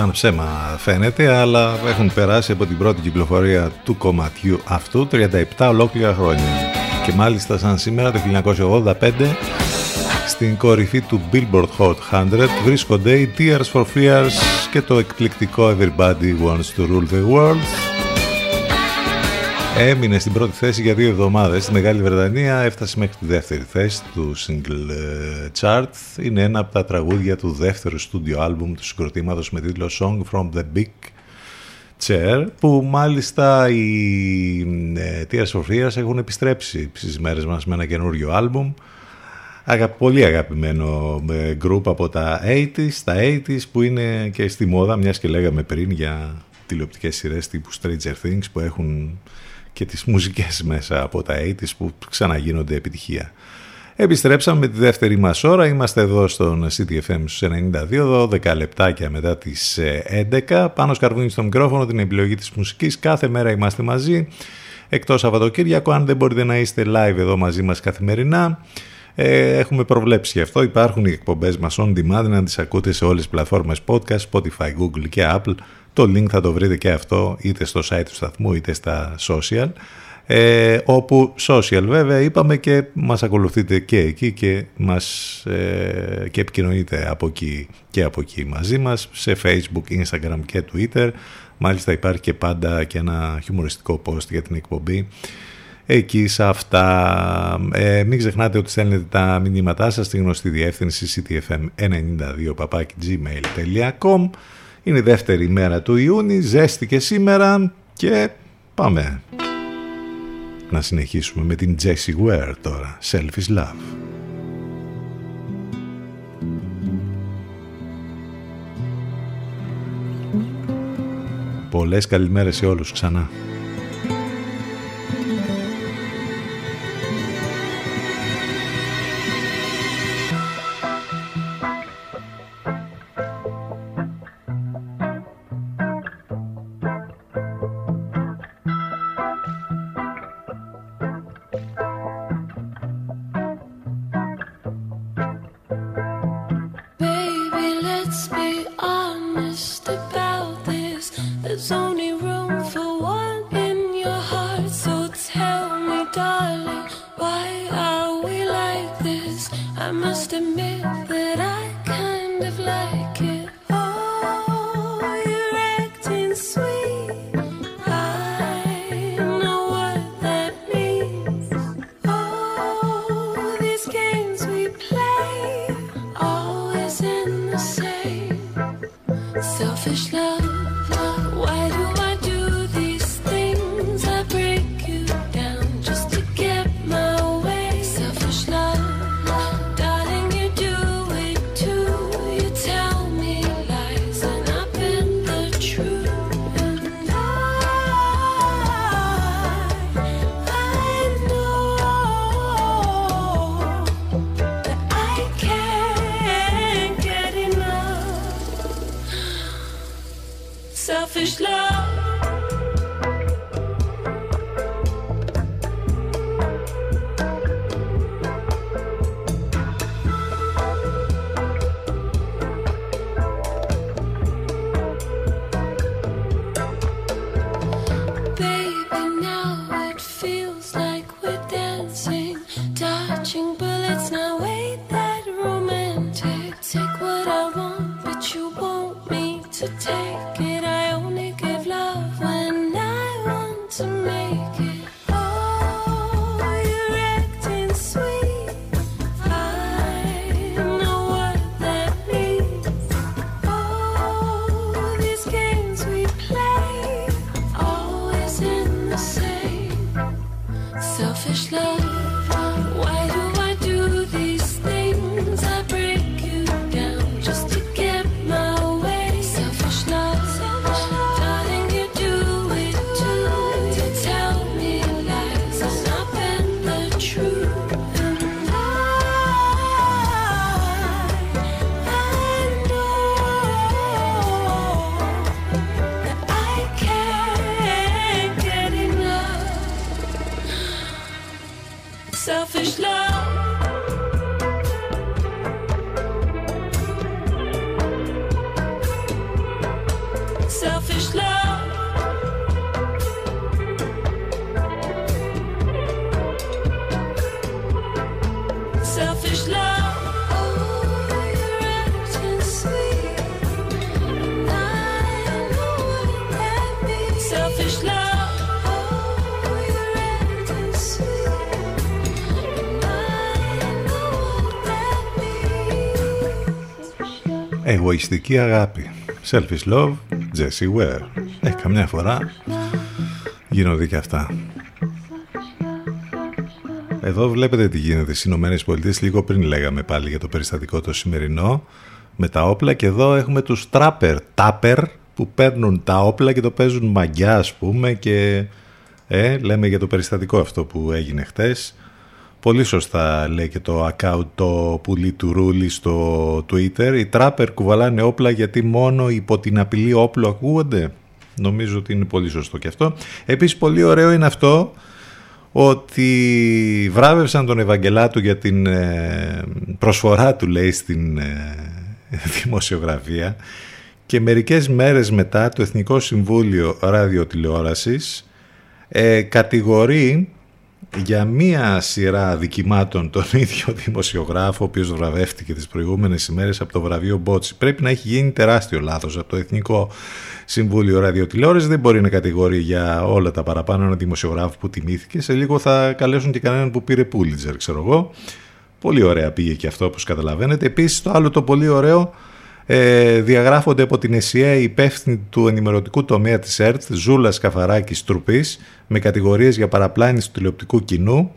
Σαν ψέμα φαίνεται, αλλά έχουν περάσει από την πρώτη κυκλοφορία του κομματιού αυτού 37 ολόκληρα χρόνια. Και μάλιστα σαν σήμερα το 1985 στην κορυφή του Billboard Hot 100 βρίσκονται οι Tears for Fears και το εκπληκτικό Everybody Wants to Rule the World. Έμεινε στην πρώτη θέση για δύο εβδομάδες. Στη Μεγάλη Βρετανία έφτασε μέχρι τη δεύτερη θέση του single ε, chart. Είναι ένα από τα τραγούδια του δεύτερου στούντιο άλμπουμ του συγκροτήματος με τίτλο Song from the Big Chair που μάλιστα οι ε, Tears for Fears έχουν επιστρέψει στις μέρες μας με ένα καινούριο άλμπουμ Αγα, πολύ αγαπημένο γκρουπ από τα 80s, τα 80s που είναι και στη μόδα, μιας και λέγαμε πριν για τηλεοπτικές σειρές τύπου Stranger Things που έχουν και τις μουσικές μέσα από τα 80s που ξαναγίνονται επιτυχία. Επιστρέψαμε με τη δεύτερη μας ώρα, είμαστε εδώ στον CTFM στους 92, 12 λεπτάκια μετά τις 11, πάνω σκαρβούνι στο μικρόφωνο την επιλογή της μουσικής, κάθε μέρα είμαστε μαζί, εκτός Σαββατοκύριακο, αν δεν μπορείτε να είστε live εδώ μαζί μας καθημερινά, ε, έχουμε προβλέψει γι' αυτό. Υπάρχουν οι εκπομπές μας on demand να τις ακούτε σε όλες τις πλατφόρμες podcast, Spotify, Google και Apple. Το link θα το βρείτε και αυτό είτε στο site του σταθμού είτε στα social. Ε, όπου social βέβαια είπαμε και μας ακολουθείτε και εκεί και, μας, ε, και επικοινωνείτε από εκεί και από εκεί μαζί μας σε facebook, instagram και twitter μάλιστα υπάρχει και πάντα και ένα χιουμοριστικό post για την εκπομπή εκεί σε αυτά. Ε, μην ξεχνάτε ότι στέλνετε τα μηνύματά σας στη γνωστή διεύθυνση ctfm92.gmail.com Είναι η δεύτερη μέρα του Ιούνιου, ζέστηκε σήμερα και πάμε να συνεχίσουμε με την Jessie Ware τώρα, Selfish Love. Πολλές καλημέρες σε όλους ξανά. Εγωιστική αγάπη. Selfish love, Jessie Ware. Ε, καμιά φορά γίνονται και αυτά. Εδώ βλέπετε τι γίνεται στις Ηνωμένες Πολιτείες. Λίγο πριν λέγαμε πάλι για το περιστατικό το σημερινό με τα όπλα και εδώ έχουμε τους τράπερ, τάπερ που παίρνουν τα όπλα και το παίζουν μαγιά ας πούμε και ε, λέμε για το περιστατικό αυτό που έγινε χτες. Πολύ σωστά λέει και το account το πουλί του Ρούλη στο Twitter. Οι τράπερ κουβαλάνε όπλα γιατί μόνο υπό την απειλή όπλου ακούγονται. Νομίζω ότι είναι πολύ σωστό και αυτό. Επίσης πολύ ωραίο είναι αυτό ότι βράβευσαν τον Ευαγγελάτου για την ε, προσφορά του λέει στην ε, [LAUGHS] δημοσιογραφία και μερικές μέρες μετά το Εθνικό Συμβούλιο Ραδιοτηλεόρασης ε, κατηγορεί για μία σειρά δικημάτων τον [LAUGHS] ίδιο δημοσιογράφο ο οποίος βραβεύτηκε τις προηγούμενες ημέρες από το βραβείο Μπότσι. Πρέπει να έχει γίνει τεράστιο λάθος από το Εθνικό Συμβούλιο Ραδιοτηλεόρασης. Δεν μπορεί να κατηγορεί για όλα τα παραπάνω ένα δημοσιογράφο που τιμήθηκε. Σε λίγο θα καλέσουν και κανέναν που πήρε Πούλιτζερ, ξέρω εγώ. Πολύ ωραία πήγε και αυτό όπως καταλαβαίνετε. Επίσης το άλλο το πολύ ωραίο ε, διαγράφονται από την ΕΣΥΑ οι υπεύθυνοι του ενημερωτικού τομέα της ΕΡΤ, Ζούλας Καφαράκης Τρουπής, με κατηγορίες για παραπλάνηση του τηλεοπτικού κοινού,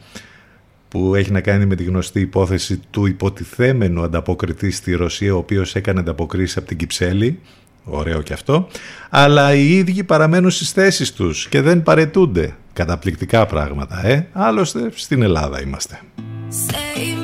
που έχει να κάνει με τη γνωστή υπόθεση του υποτιθέμενου ανταποκριτή στη Ρωσία, ο οποίος έκανε ανταποκρίσεις από την Κυψέλη, ωραίο και αυτό, αλλά οι ίδιοι παραμένουν στις θέσεις τους και δεν παρετούνται. Καταπληκτικά πράγματα, ε. Άλλωστε στην Ελλάδα είμαστε. Save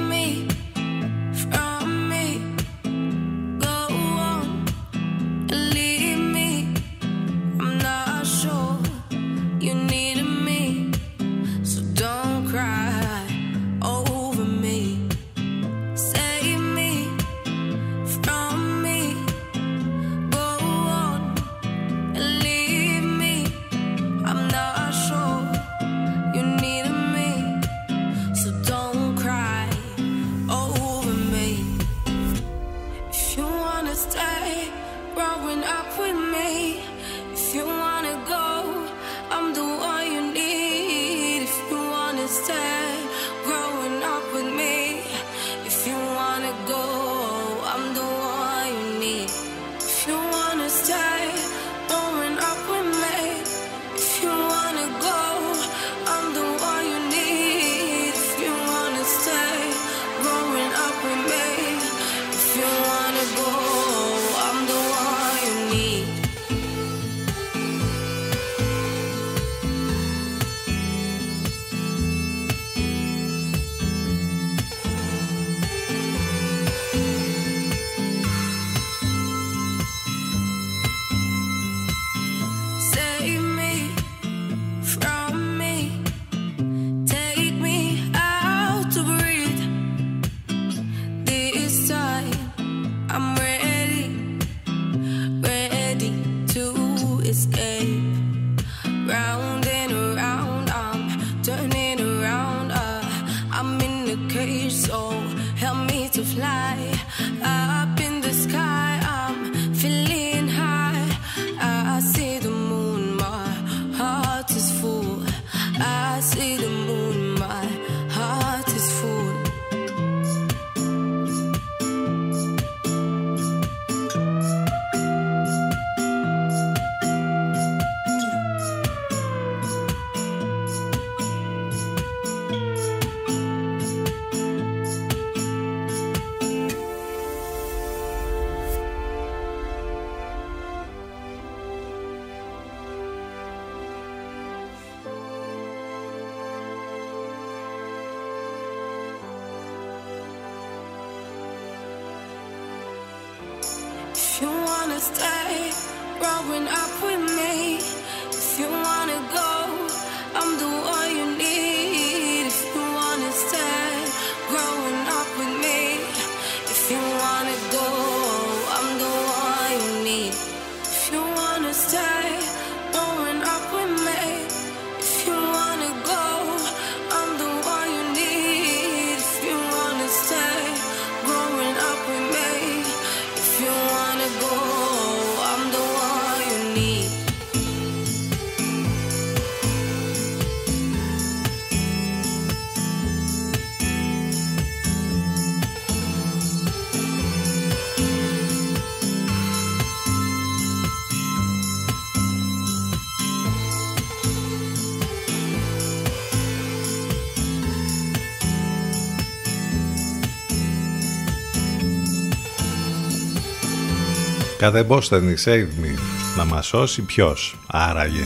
Κατεμπόστανη save me. Να μας σώσει ποιος. Άραγε.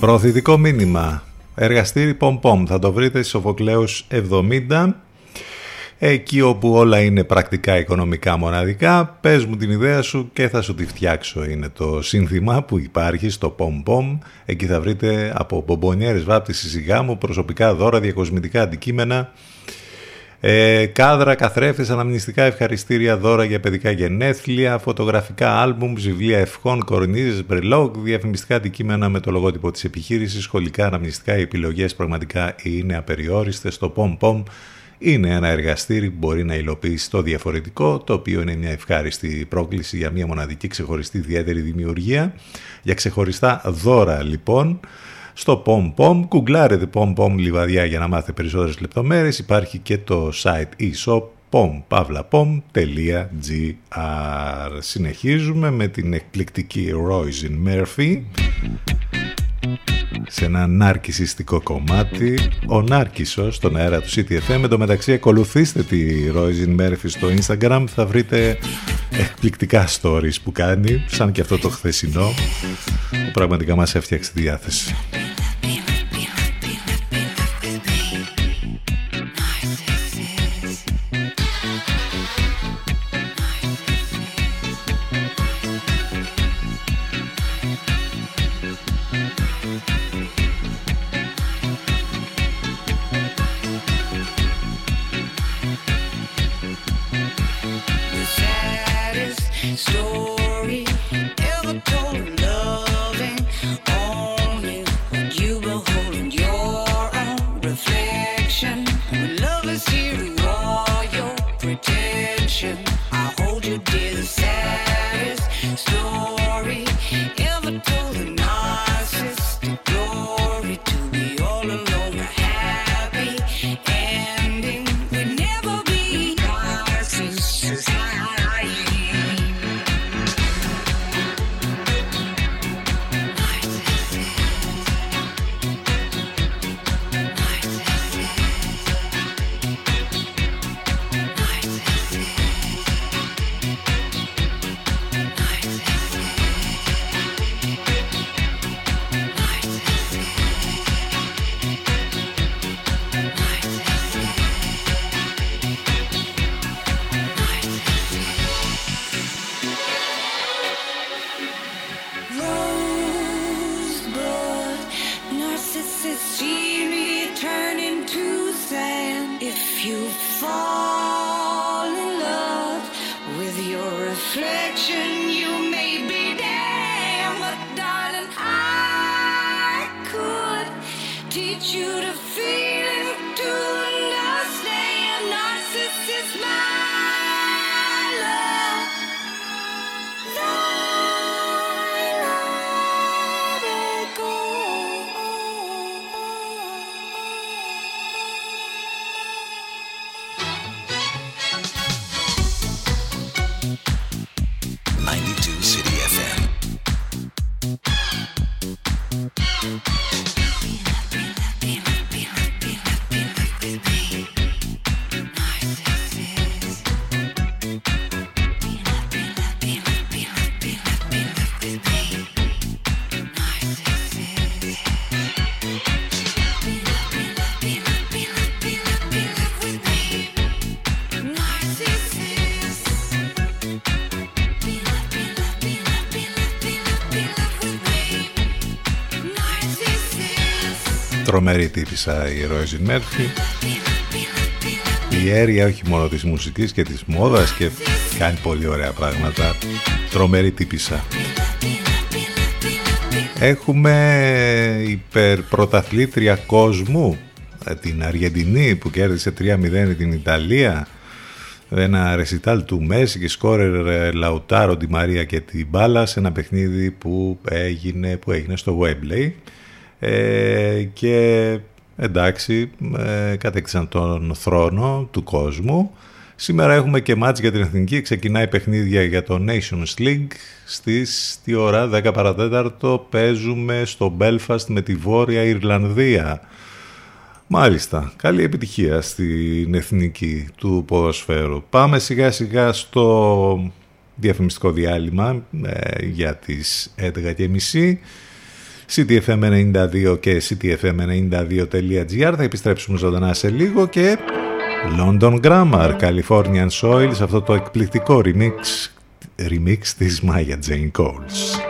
Προωθητικό μήνυμα. Εργαστήρι Πομ Πομ. Θα το βρείτε στις Σοφοκλέους 70. Εκεί όπου όλα είναι πρακτικά οικονομικά μοναδικά, πες μου την ιδέα σου και θα σου τη φτιάξω. Είναι το σύνθημα που υπάρχει στο Pom Pom. Εκεί θα βρείτε από μπομπονιέρες βάπτισης σιγά προσωπικά δώρα, διακοσμητικά αντικείμενα, ε, κάδρα, καθρέφτες, αναμνηστικά ευχαριστήρια, δώρα για παιδικά γενέθλια, φωτογραφικά άλμπουμ, βιβλία ευχών, κορνίζες, μπρελόκ, διαφημιστικά αντικείμενα με το λογότυπο της επιχείρησης, σχολικά, αναμνηστικά, οι επιλογές πραγματικά είναι απεριόριστες στο Pom Pom είναι ένα εργαστήρι που μπορεί να υλοποιήσει το διαφορετικό, το οποίο είναι μια ευχάριστη πρόκληση για μια μοναδική ξεχωριστή ιδιαίτερη δημιουργία. Για ξεχωριστά δώρα λοιπόν, στο PomPom, -pom, κουγκλάρετε PomPom Λιβαδιά για να μάθετε περισσότερες λεπτομέρειες. Υπάρχει και το site e-shop pompavlapom.gr Συνεχίζουμε με την εκπληκτική Roisin Murphy σε ένα ναρκισιστικό κομμάτι. Ο Νάρκισος στον αέρα του CTFM εν τω μεταξύ ακολουθήστε τη Roisin Murphy στο Instagram. Θα βρείτε εκπληκτικά stories που κάνει σαν και αυτό το χθεσινό που πραγματικά μας έφτιαξε τη διάθεση Τρομερή τύπησα η Roisin Murphy η αίρια όχι μόνο της μουσικής και της μόδας και κάνει πολύ ωραία πράγματα. Τρομερή τύπησα. Έχουμε υπερπρωταθλήτρια κόσμου ε, την Αργεντινή που κέρδισε 3-0 την Ιταλία. Ένα ρεσιτάλ του Μέση και σκόρερ ε, Λαουτάρο τη Μαρία και την μπάλα σε ένα παιχνίδι που έγινε, που έγινε στο Webley ε, και εντάξει ε, κατέκτησαν τον θρόνο του κόσμου Σήμερα έχουμε και μάτς για την Εθνική. Ξεκινάει παιχνίδια για το Nations League. Στις τι ώρα, 10 παρατέταρτο, παίζουμε στο Belfast με τη Βόρεια Ιρλανδία. Μάλιστα, καλή επιτυχία στην Εθνική του ποδοσφαίρου. Πάμε σιγά σιγά στο διαφημιστικό διάλειμμα ε, για τις 11.30 CTFM92 και CTFM92.gr θα επιστρέψουμε ζωντανά σε λίγο και London Grammar, Californian Soil σε αυτό το εκπληκτικό remix, remix της Maya Jane Coles.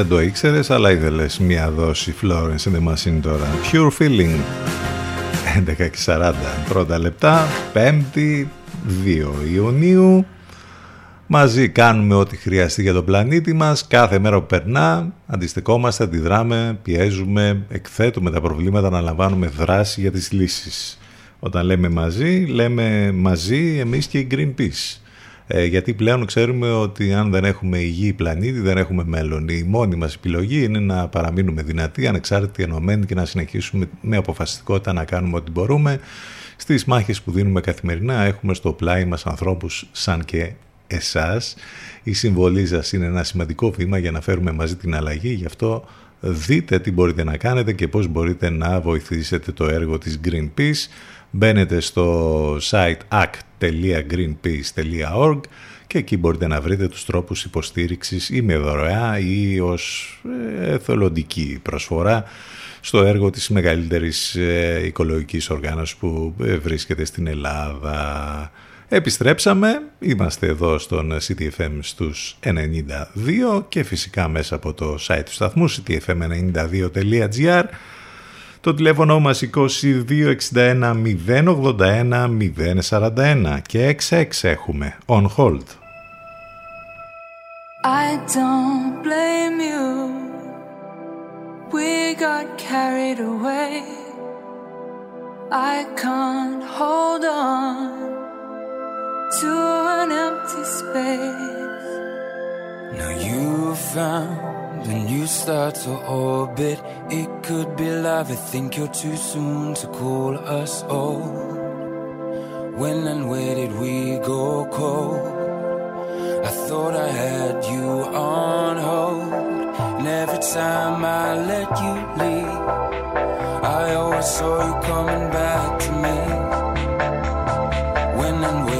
Δεν το ήξερες, αλλά ήθελες μία δόση Florence in the Machine τώρα. Pure Feeling. 11 και 40 πρώτα λεπτά, 5η, 2 Ιουνίου. Μαζί κάνουμε ό,τι χρειαστεί για τον πλανήτη μας. Κάθε μέρα που περνά, αντιστεκόμαστε, αντιδράμε, πιέζουμε, εκθέτουμε τα προβλήματα, να λαμβάνουμε δράση για τις λύσεις. Όταν λέμε μαζί, λέμε μαζί εμείς και η Greenpeace. Ε, γιατί πλέον ξέρουμε ότι αν δεν έχουμε υγιή πλανήτη δεν έχουμε μέλλον. Η μόνη μας επιλογή είναι να παραμείνουμε δυνατοί, ανεξάρτητοι, ενωμένοι και να συνεχίσουμε με αποφασιστικότητα να κάνουμε ό,τι μπορούμε. Στις μάχες που δίνουμε καθημερινά έχουμε στο πλάι μας ανθρώπους σαν και εσάς. Η συμβολή σας είναι ένα σημαντικό βήμα για να φέρουμε μαζί την αλλαγή, γι' αυτό δείτε τι μπορείτε να κάνετε και πώς μπορείτε να βοηθήσετε το έργο της Greenpeace. Μπαίνετε στο site act.greenpeace.org και εκεί μπορείτε να βρείτε τους τρόπους υποστήριξης ή με δωρεά ή ως ε, εθελοντική προσφορά στο έργο της μεγαλύτερης ε, οικολογικής οργάνωσης που ε, βρίσκεται στην Ελλάδα. Επιστρέψαμε, είμαστε εδώ στον CTFM στους 92 και φυσικά μέσα από το site του σταθμού ctfm92.gr το τηλέφωνο μας 2261 081 041 και 66 έχουμε on hold. I don't blame you. We got carried away. I can't hold on to an empty space. Now you found a you start to orbit. It could be love. I think you're too soon to call us old. When and where did we go cold? I thought I had you on hold. And every time I let you leave, I always saw you coming back to me. When and where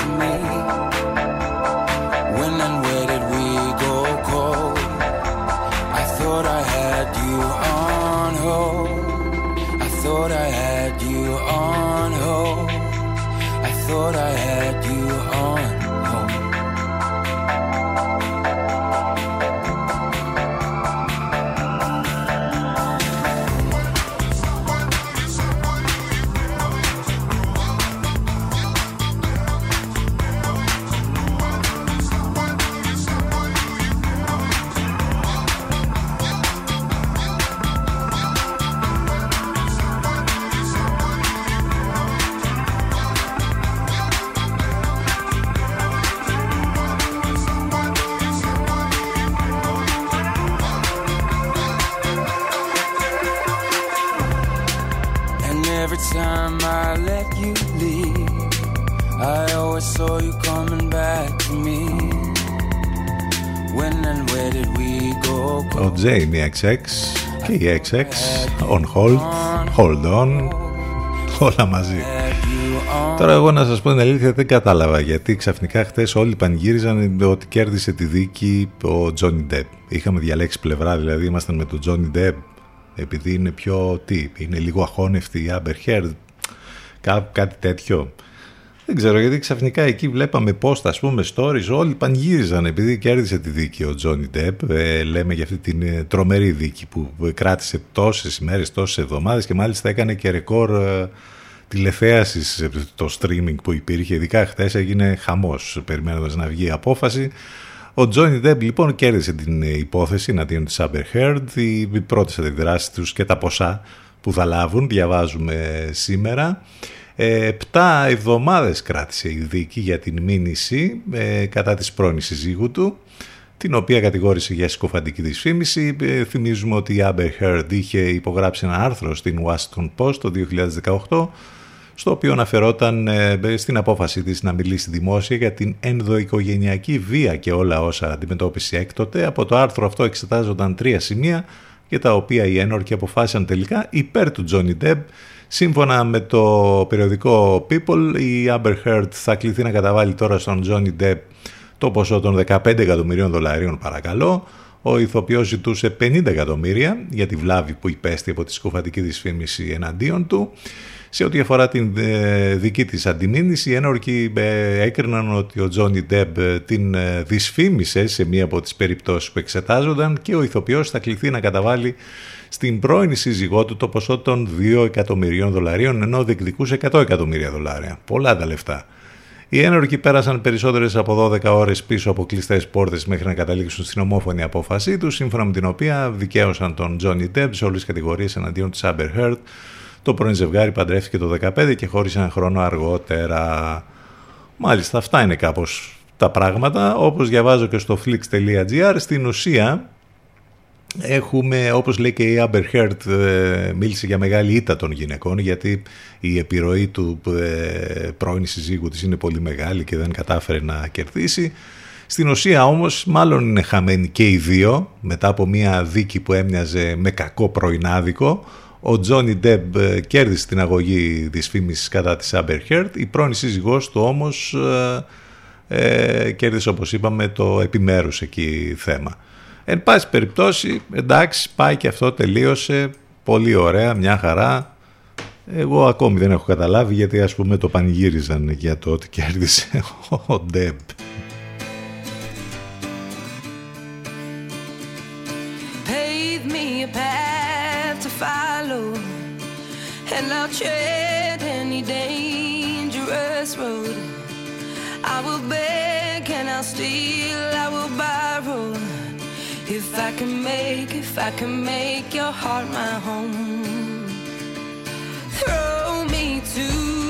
Ο Jamie XX και η XX on hold, hold on, όλα μαζί. Had you Τώρα εγώ να σας πω την αλήθεια δεν κατάλαβα γιατί ξαφνικά χτες όλοι πανηγύριζαν ότι κέρδισε τη δίκη ο Τζόνι Ντεπ. Είχαμε διαλέξει πλευρά δηλαδή ήμασταν με τον Τζόνι Ντεπ επειδή είναι πιο τι, είναι λίγο αχώνευτη η Άμπερ Heard κά, κάτι τέτοιο. Δεν ξέρω γιατί ξαφνικά εκεί βλέπαμε post ας πούμε stories όλοι πανηγύριζαν επειδή κέρδισε τη δίκη ο Τζόνι Ντεπ ε, λέμε για αυτή την ε, τρομερή δίκη που κράτησε τόσες ημέρες, τόσες εβδομάδες και μάλιστα έκανε και ρεκόρ ε, τηλεθέασης το streaming που υπήρχε. Ειδικά χθες έγινε χαμός περιμένοντας να βγει η απόφαση. Ο Τζόνι Ντεπ λοιπόν κέρδισε την υπόθεση εναντίον της Amber Heard. Οι πρώτες αντιδράσεις τους και τα ποσά που θα λάβουν διαβάζουμε σήμερα. ε, επτά εβδομάδες κράτησε η δίκη για την μήνυση ε, κατά της πρώην συζύγου του την οποία κατηγόρησε για συκοφαντική δυσφήμιση. Ε, θυμίζουμε ότι η Amber Heard είχε υπογράψει ένα άρθρο στην Washington Post το 2018 στο οποίο αναφερόταν ε, στην απόφαση της να μιλήσει δημόσια για την ενδοοικογενειακή βία και όλα όσα αντιμετώπισε έκτοτε. Από το άρθρο αυτό εξετάζονταν τρία σημεία για τα οποία οι ένορκοι αποφάσισαν τελικά υπέρ του Johnny Depp. Σύμφωνα με το περιοδικό People, η Amber Heard θα κληθεί να καταβάλει τώρα στον Johnny Depp το ποσό των 15 εκατομμυρίων δολαρίων παρακαλώ. Ο ηθοποιός ζητούσε 50 εκατομμύρια για τη βλάβη που υπέστη από τη σκοφατική δυσφήμιση εναντίον του. Σε ό,τι αφορά την ε, δική της αντιμήνυση, οι ένορκοι ε, έκριναν ότι ο Τζόνι Ντεπ ε, την δυσφήμισε σε μία από τις περιπτώσεις που εξετάζονταν και ο ηθοποιός θα κληθεί να καταβάλει στην πρώην σύζυγό του το ποσό των 2 εκατομμυρίων δολαρίων ενώ διεκδικούσε 100 εκατομμύρια δολάρια. Πολλά τα λεφτά. Οι ένορκοι πέρασαν περισσότερες από 12 ώρες πίσω από κλειστές πόρτες μέχρι να καταλήξουν στην ομόφωνη απόφασή τους, σύμφωνα με την οποία δικαίωσαν τον Τζόνι Ντεπ σε όλες τις κατηγορίες εναντίον της Άμπερ Heard. Το πρώην ζευγάρι παντρεύτηκε το 2015 και χώρισε ένα χρόνο αργότερα. Μάλιστα, αυτά είναι κάπως τα πράγματα. Όπως διαβάζω και στο flix.gr, στην ουσία Έχουμε, όπως λέει και η Amber Heard, ε, μίλησε για μεγάλη ήττα των γυναικών γιατί η επιρροή του ε, πρώην συζύγου της είναι πολύ μεγάλη και δεν κατάφερε να κερδίσει. Στην ουσία όμως μάλλον είναι χαμένοι και οι δύο μετά από μια δίκη που έμοιαζε με κακό πρωινάδικο. Ο Τζόνι Ντεπ κέρδισε την αγωγή δυσφήμισης κατά της Amber Heard. Η πρώην σύζυγός του όμως ε, ε, κέρδισε όπως είπαμε το επιμέρους εκεί θέμα. Εν πάση περιπτώσει, εντάξει, πάει και αυτό, τελείωσε, πολύ ωραία, μια χαρά. Εγώ ακόμη δεν έχω καταλάβει γιατί ας πούμε το πανηγύριζαν για το ότι κέρδισε [LAUGHS] ο Ντεπ. And I'll tread any dangerous road. I will beg and I'll steal, I will borrow. If I can make, if I can make your heart my home, throw me to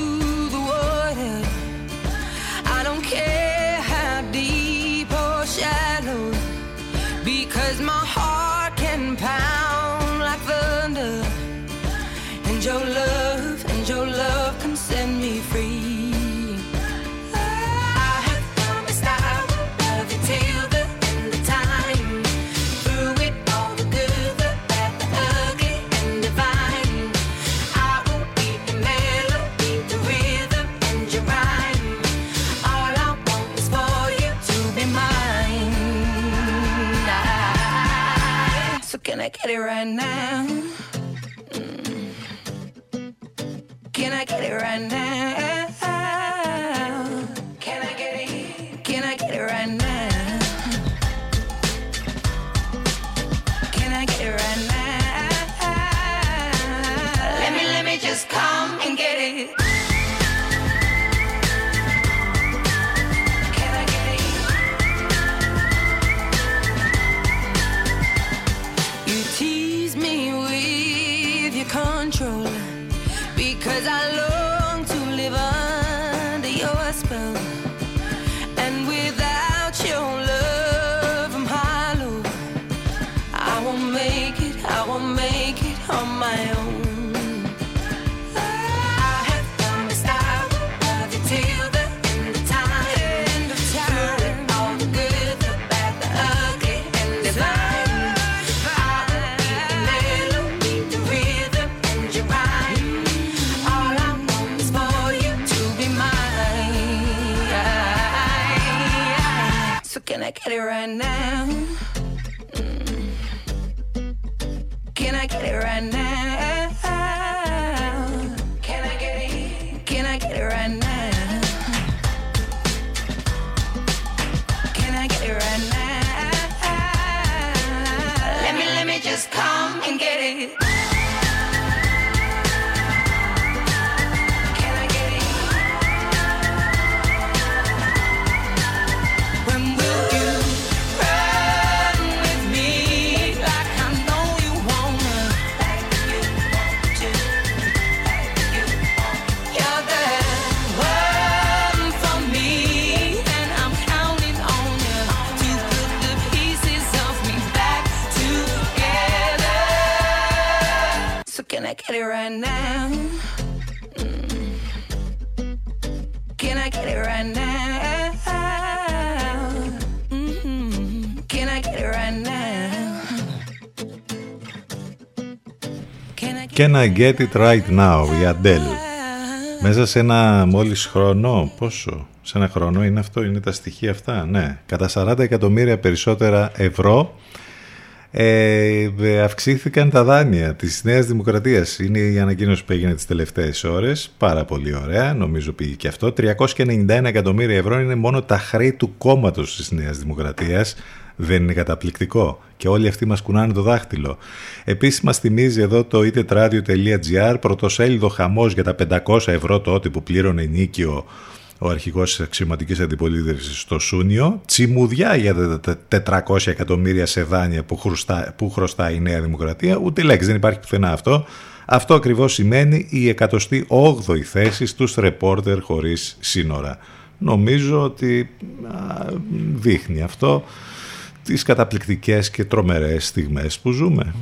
get it right now? Can I get it right now? Can I get it? Can I get it right now? Can I get it right now? Let me, let me just come here and now. Can I get Can I get it right now, η Adele. Μέσα σε ένα μόλις χρόνο, πόσο, σε ένα χρόνο είναι αυτό, είναι τα στοιχεία αυτά, ναι. Κατά 40 εκατομμύρια περισσότερα ευρώ ε, ε, αυξήθηκαν τα δάνεια της Νέας Δημοκρατίας. Είναι η ανακοίνωση που έγινε τις τελευταίες ώρες. Πάρα πολύ ωραία, νομίζω πήγε και αυτό. 391 εκατομμύρια ευρώ είναι μόνο τα χρέη του κόμματος της Νέας Δημοκρατίας. Δεν είναι καταπληκτικό. Και όλοι αυτοί μας κουνάνε το δάχτυλο. Επίσης μας θυμίζει εδώ το itetradio.gr πρωτοσέλιδο χαμός για τα 500 ευρώ τότε που πλήρωνε νίκιο ο αρχηγός της αξιωματικής αντιπολίτευσης στο Σούνιο, τσιμουδιά για τα 400 εκατομμύρια σε δάνεια που, χρωστά, που χρωστάει η Νέα Δημοκρατία, ούτε λέξη, δεν υπάρχει πουθενά αυτό. Αυτό ακριβώς σημαίνει η 108η θέση στους ρεπόρτερ χωρίς σύνορα. Νομίζω ότι α, δείχνει αυτό τις καταπληκτικές και τρομερές στιγμές που ζούμε.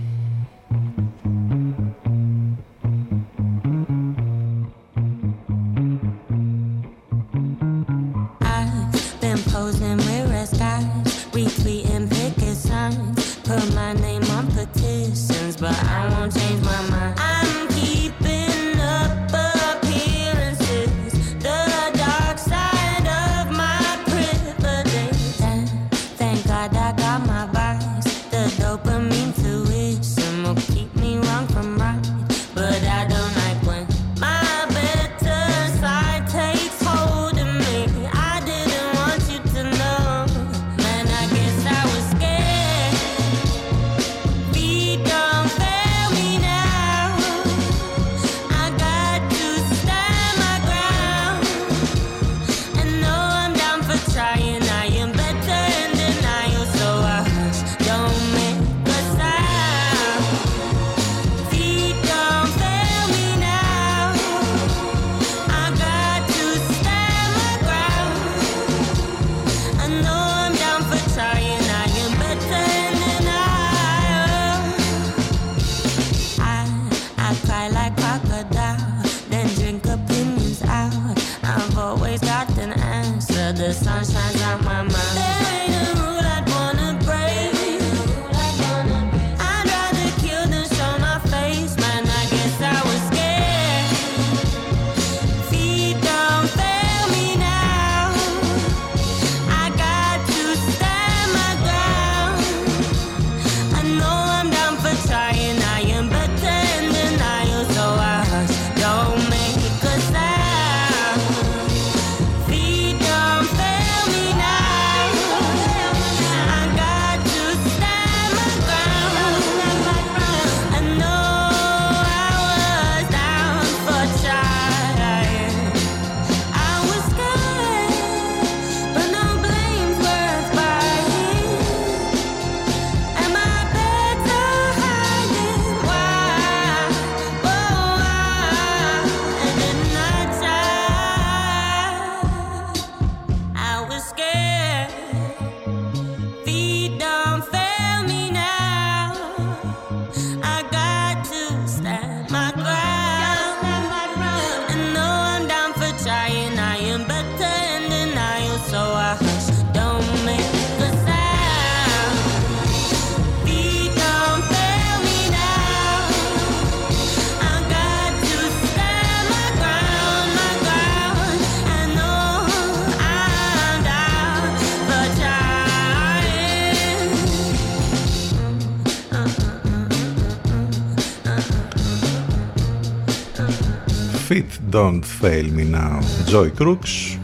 Don't Fail Me Now Joy Crooks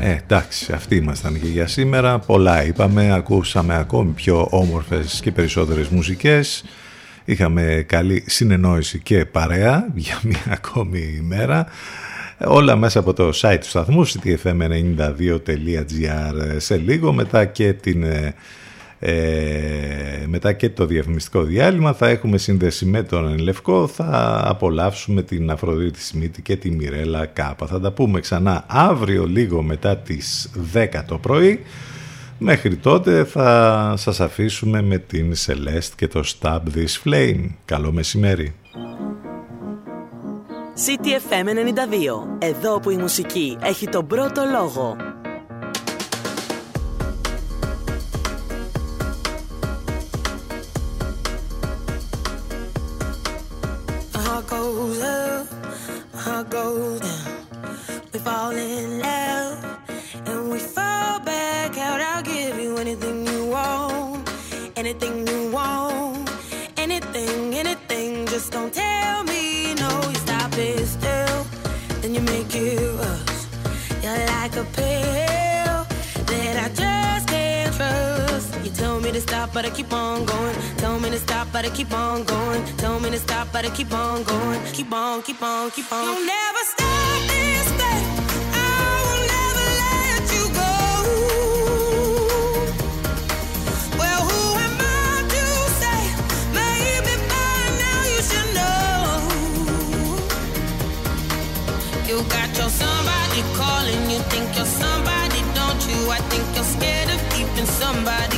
Ε, εντάξει, αυτοί ήμασταν και για σήμερα. Πολλά είπαμε, ακούσαμε ακόμη πιο όμορφες και περισσότερες μουσικές. Είχαμε καλή συνεννόηση και παρέα για μια ακόμη ημέρα. Όλα μέσα από το site του σταθμού ctfm92.gr σε λίγο μετά και την ε, μετά και το διαφημιστικό διάλειμμα θα έχουμε σύνδεση με τον Λευκό θα απολαύσουμε την Αφροδίτη Σμίτη και τη Μιρέλα Κάπα. Θα τα πούμε ξανά αύριο λίγο μετά τις 10 το πρωί. Μέχρι τότε θα σας αφήσουμε με την Celeste και το Stab This Flame. Καλό μεσημέρι. CTFM 92 εδώ που η μουσική έχει τον πρώτο λόγο but I keep on going. Tell me to stop, but I keep on going. Keep on, keep on, keep on. You'll never stop this thing. I will never let you go. Well, who am I to say? Maybe by now you should know. You got your somebody calling, you think you're somebody, don't you? I think you're scared of keeping somebody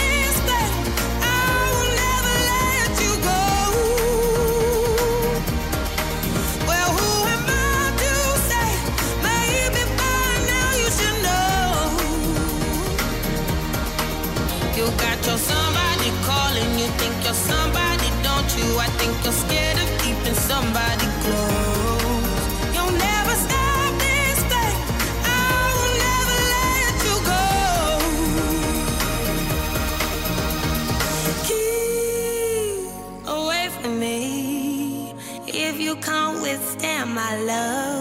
you're somebody, don't you? I think you're scared of keeping somebody close. You'll never stop this thing. I will never let you go. Keep away from me if you can't withstand my love.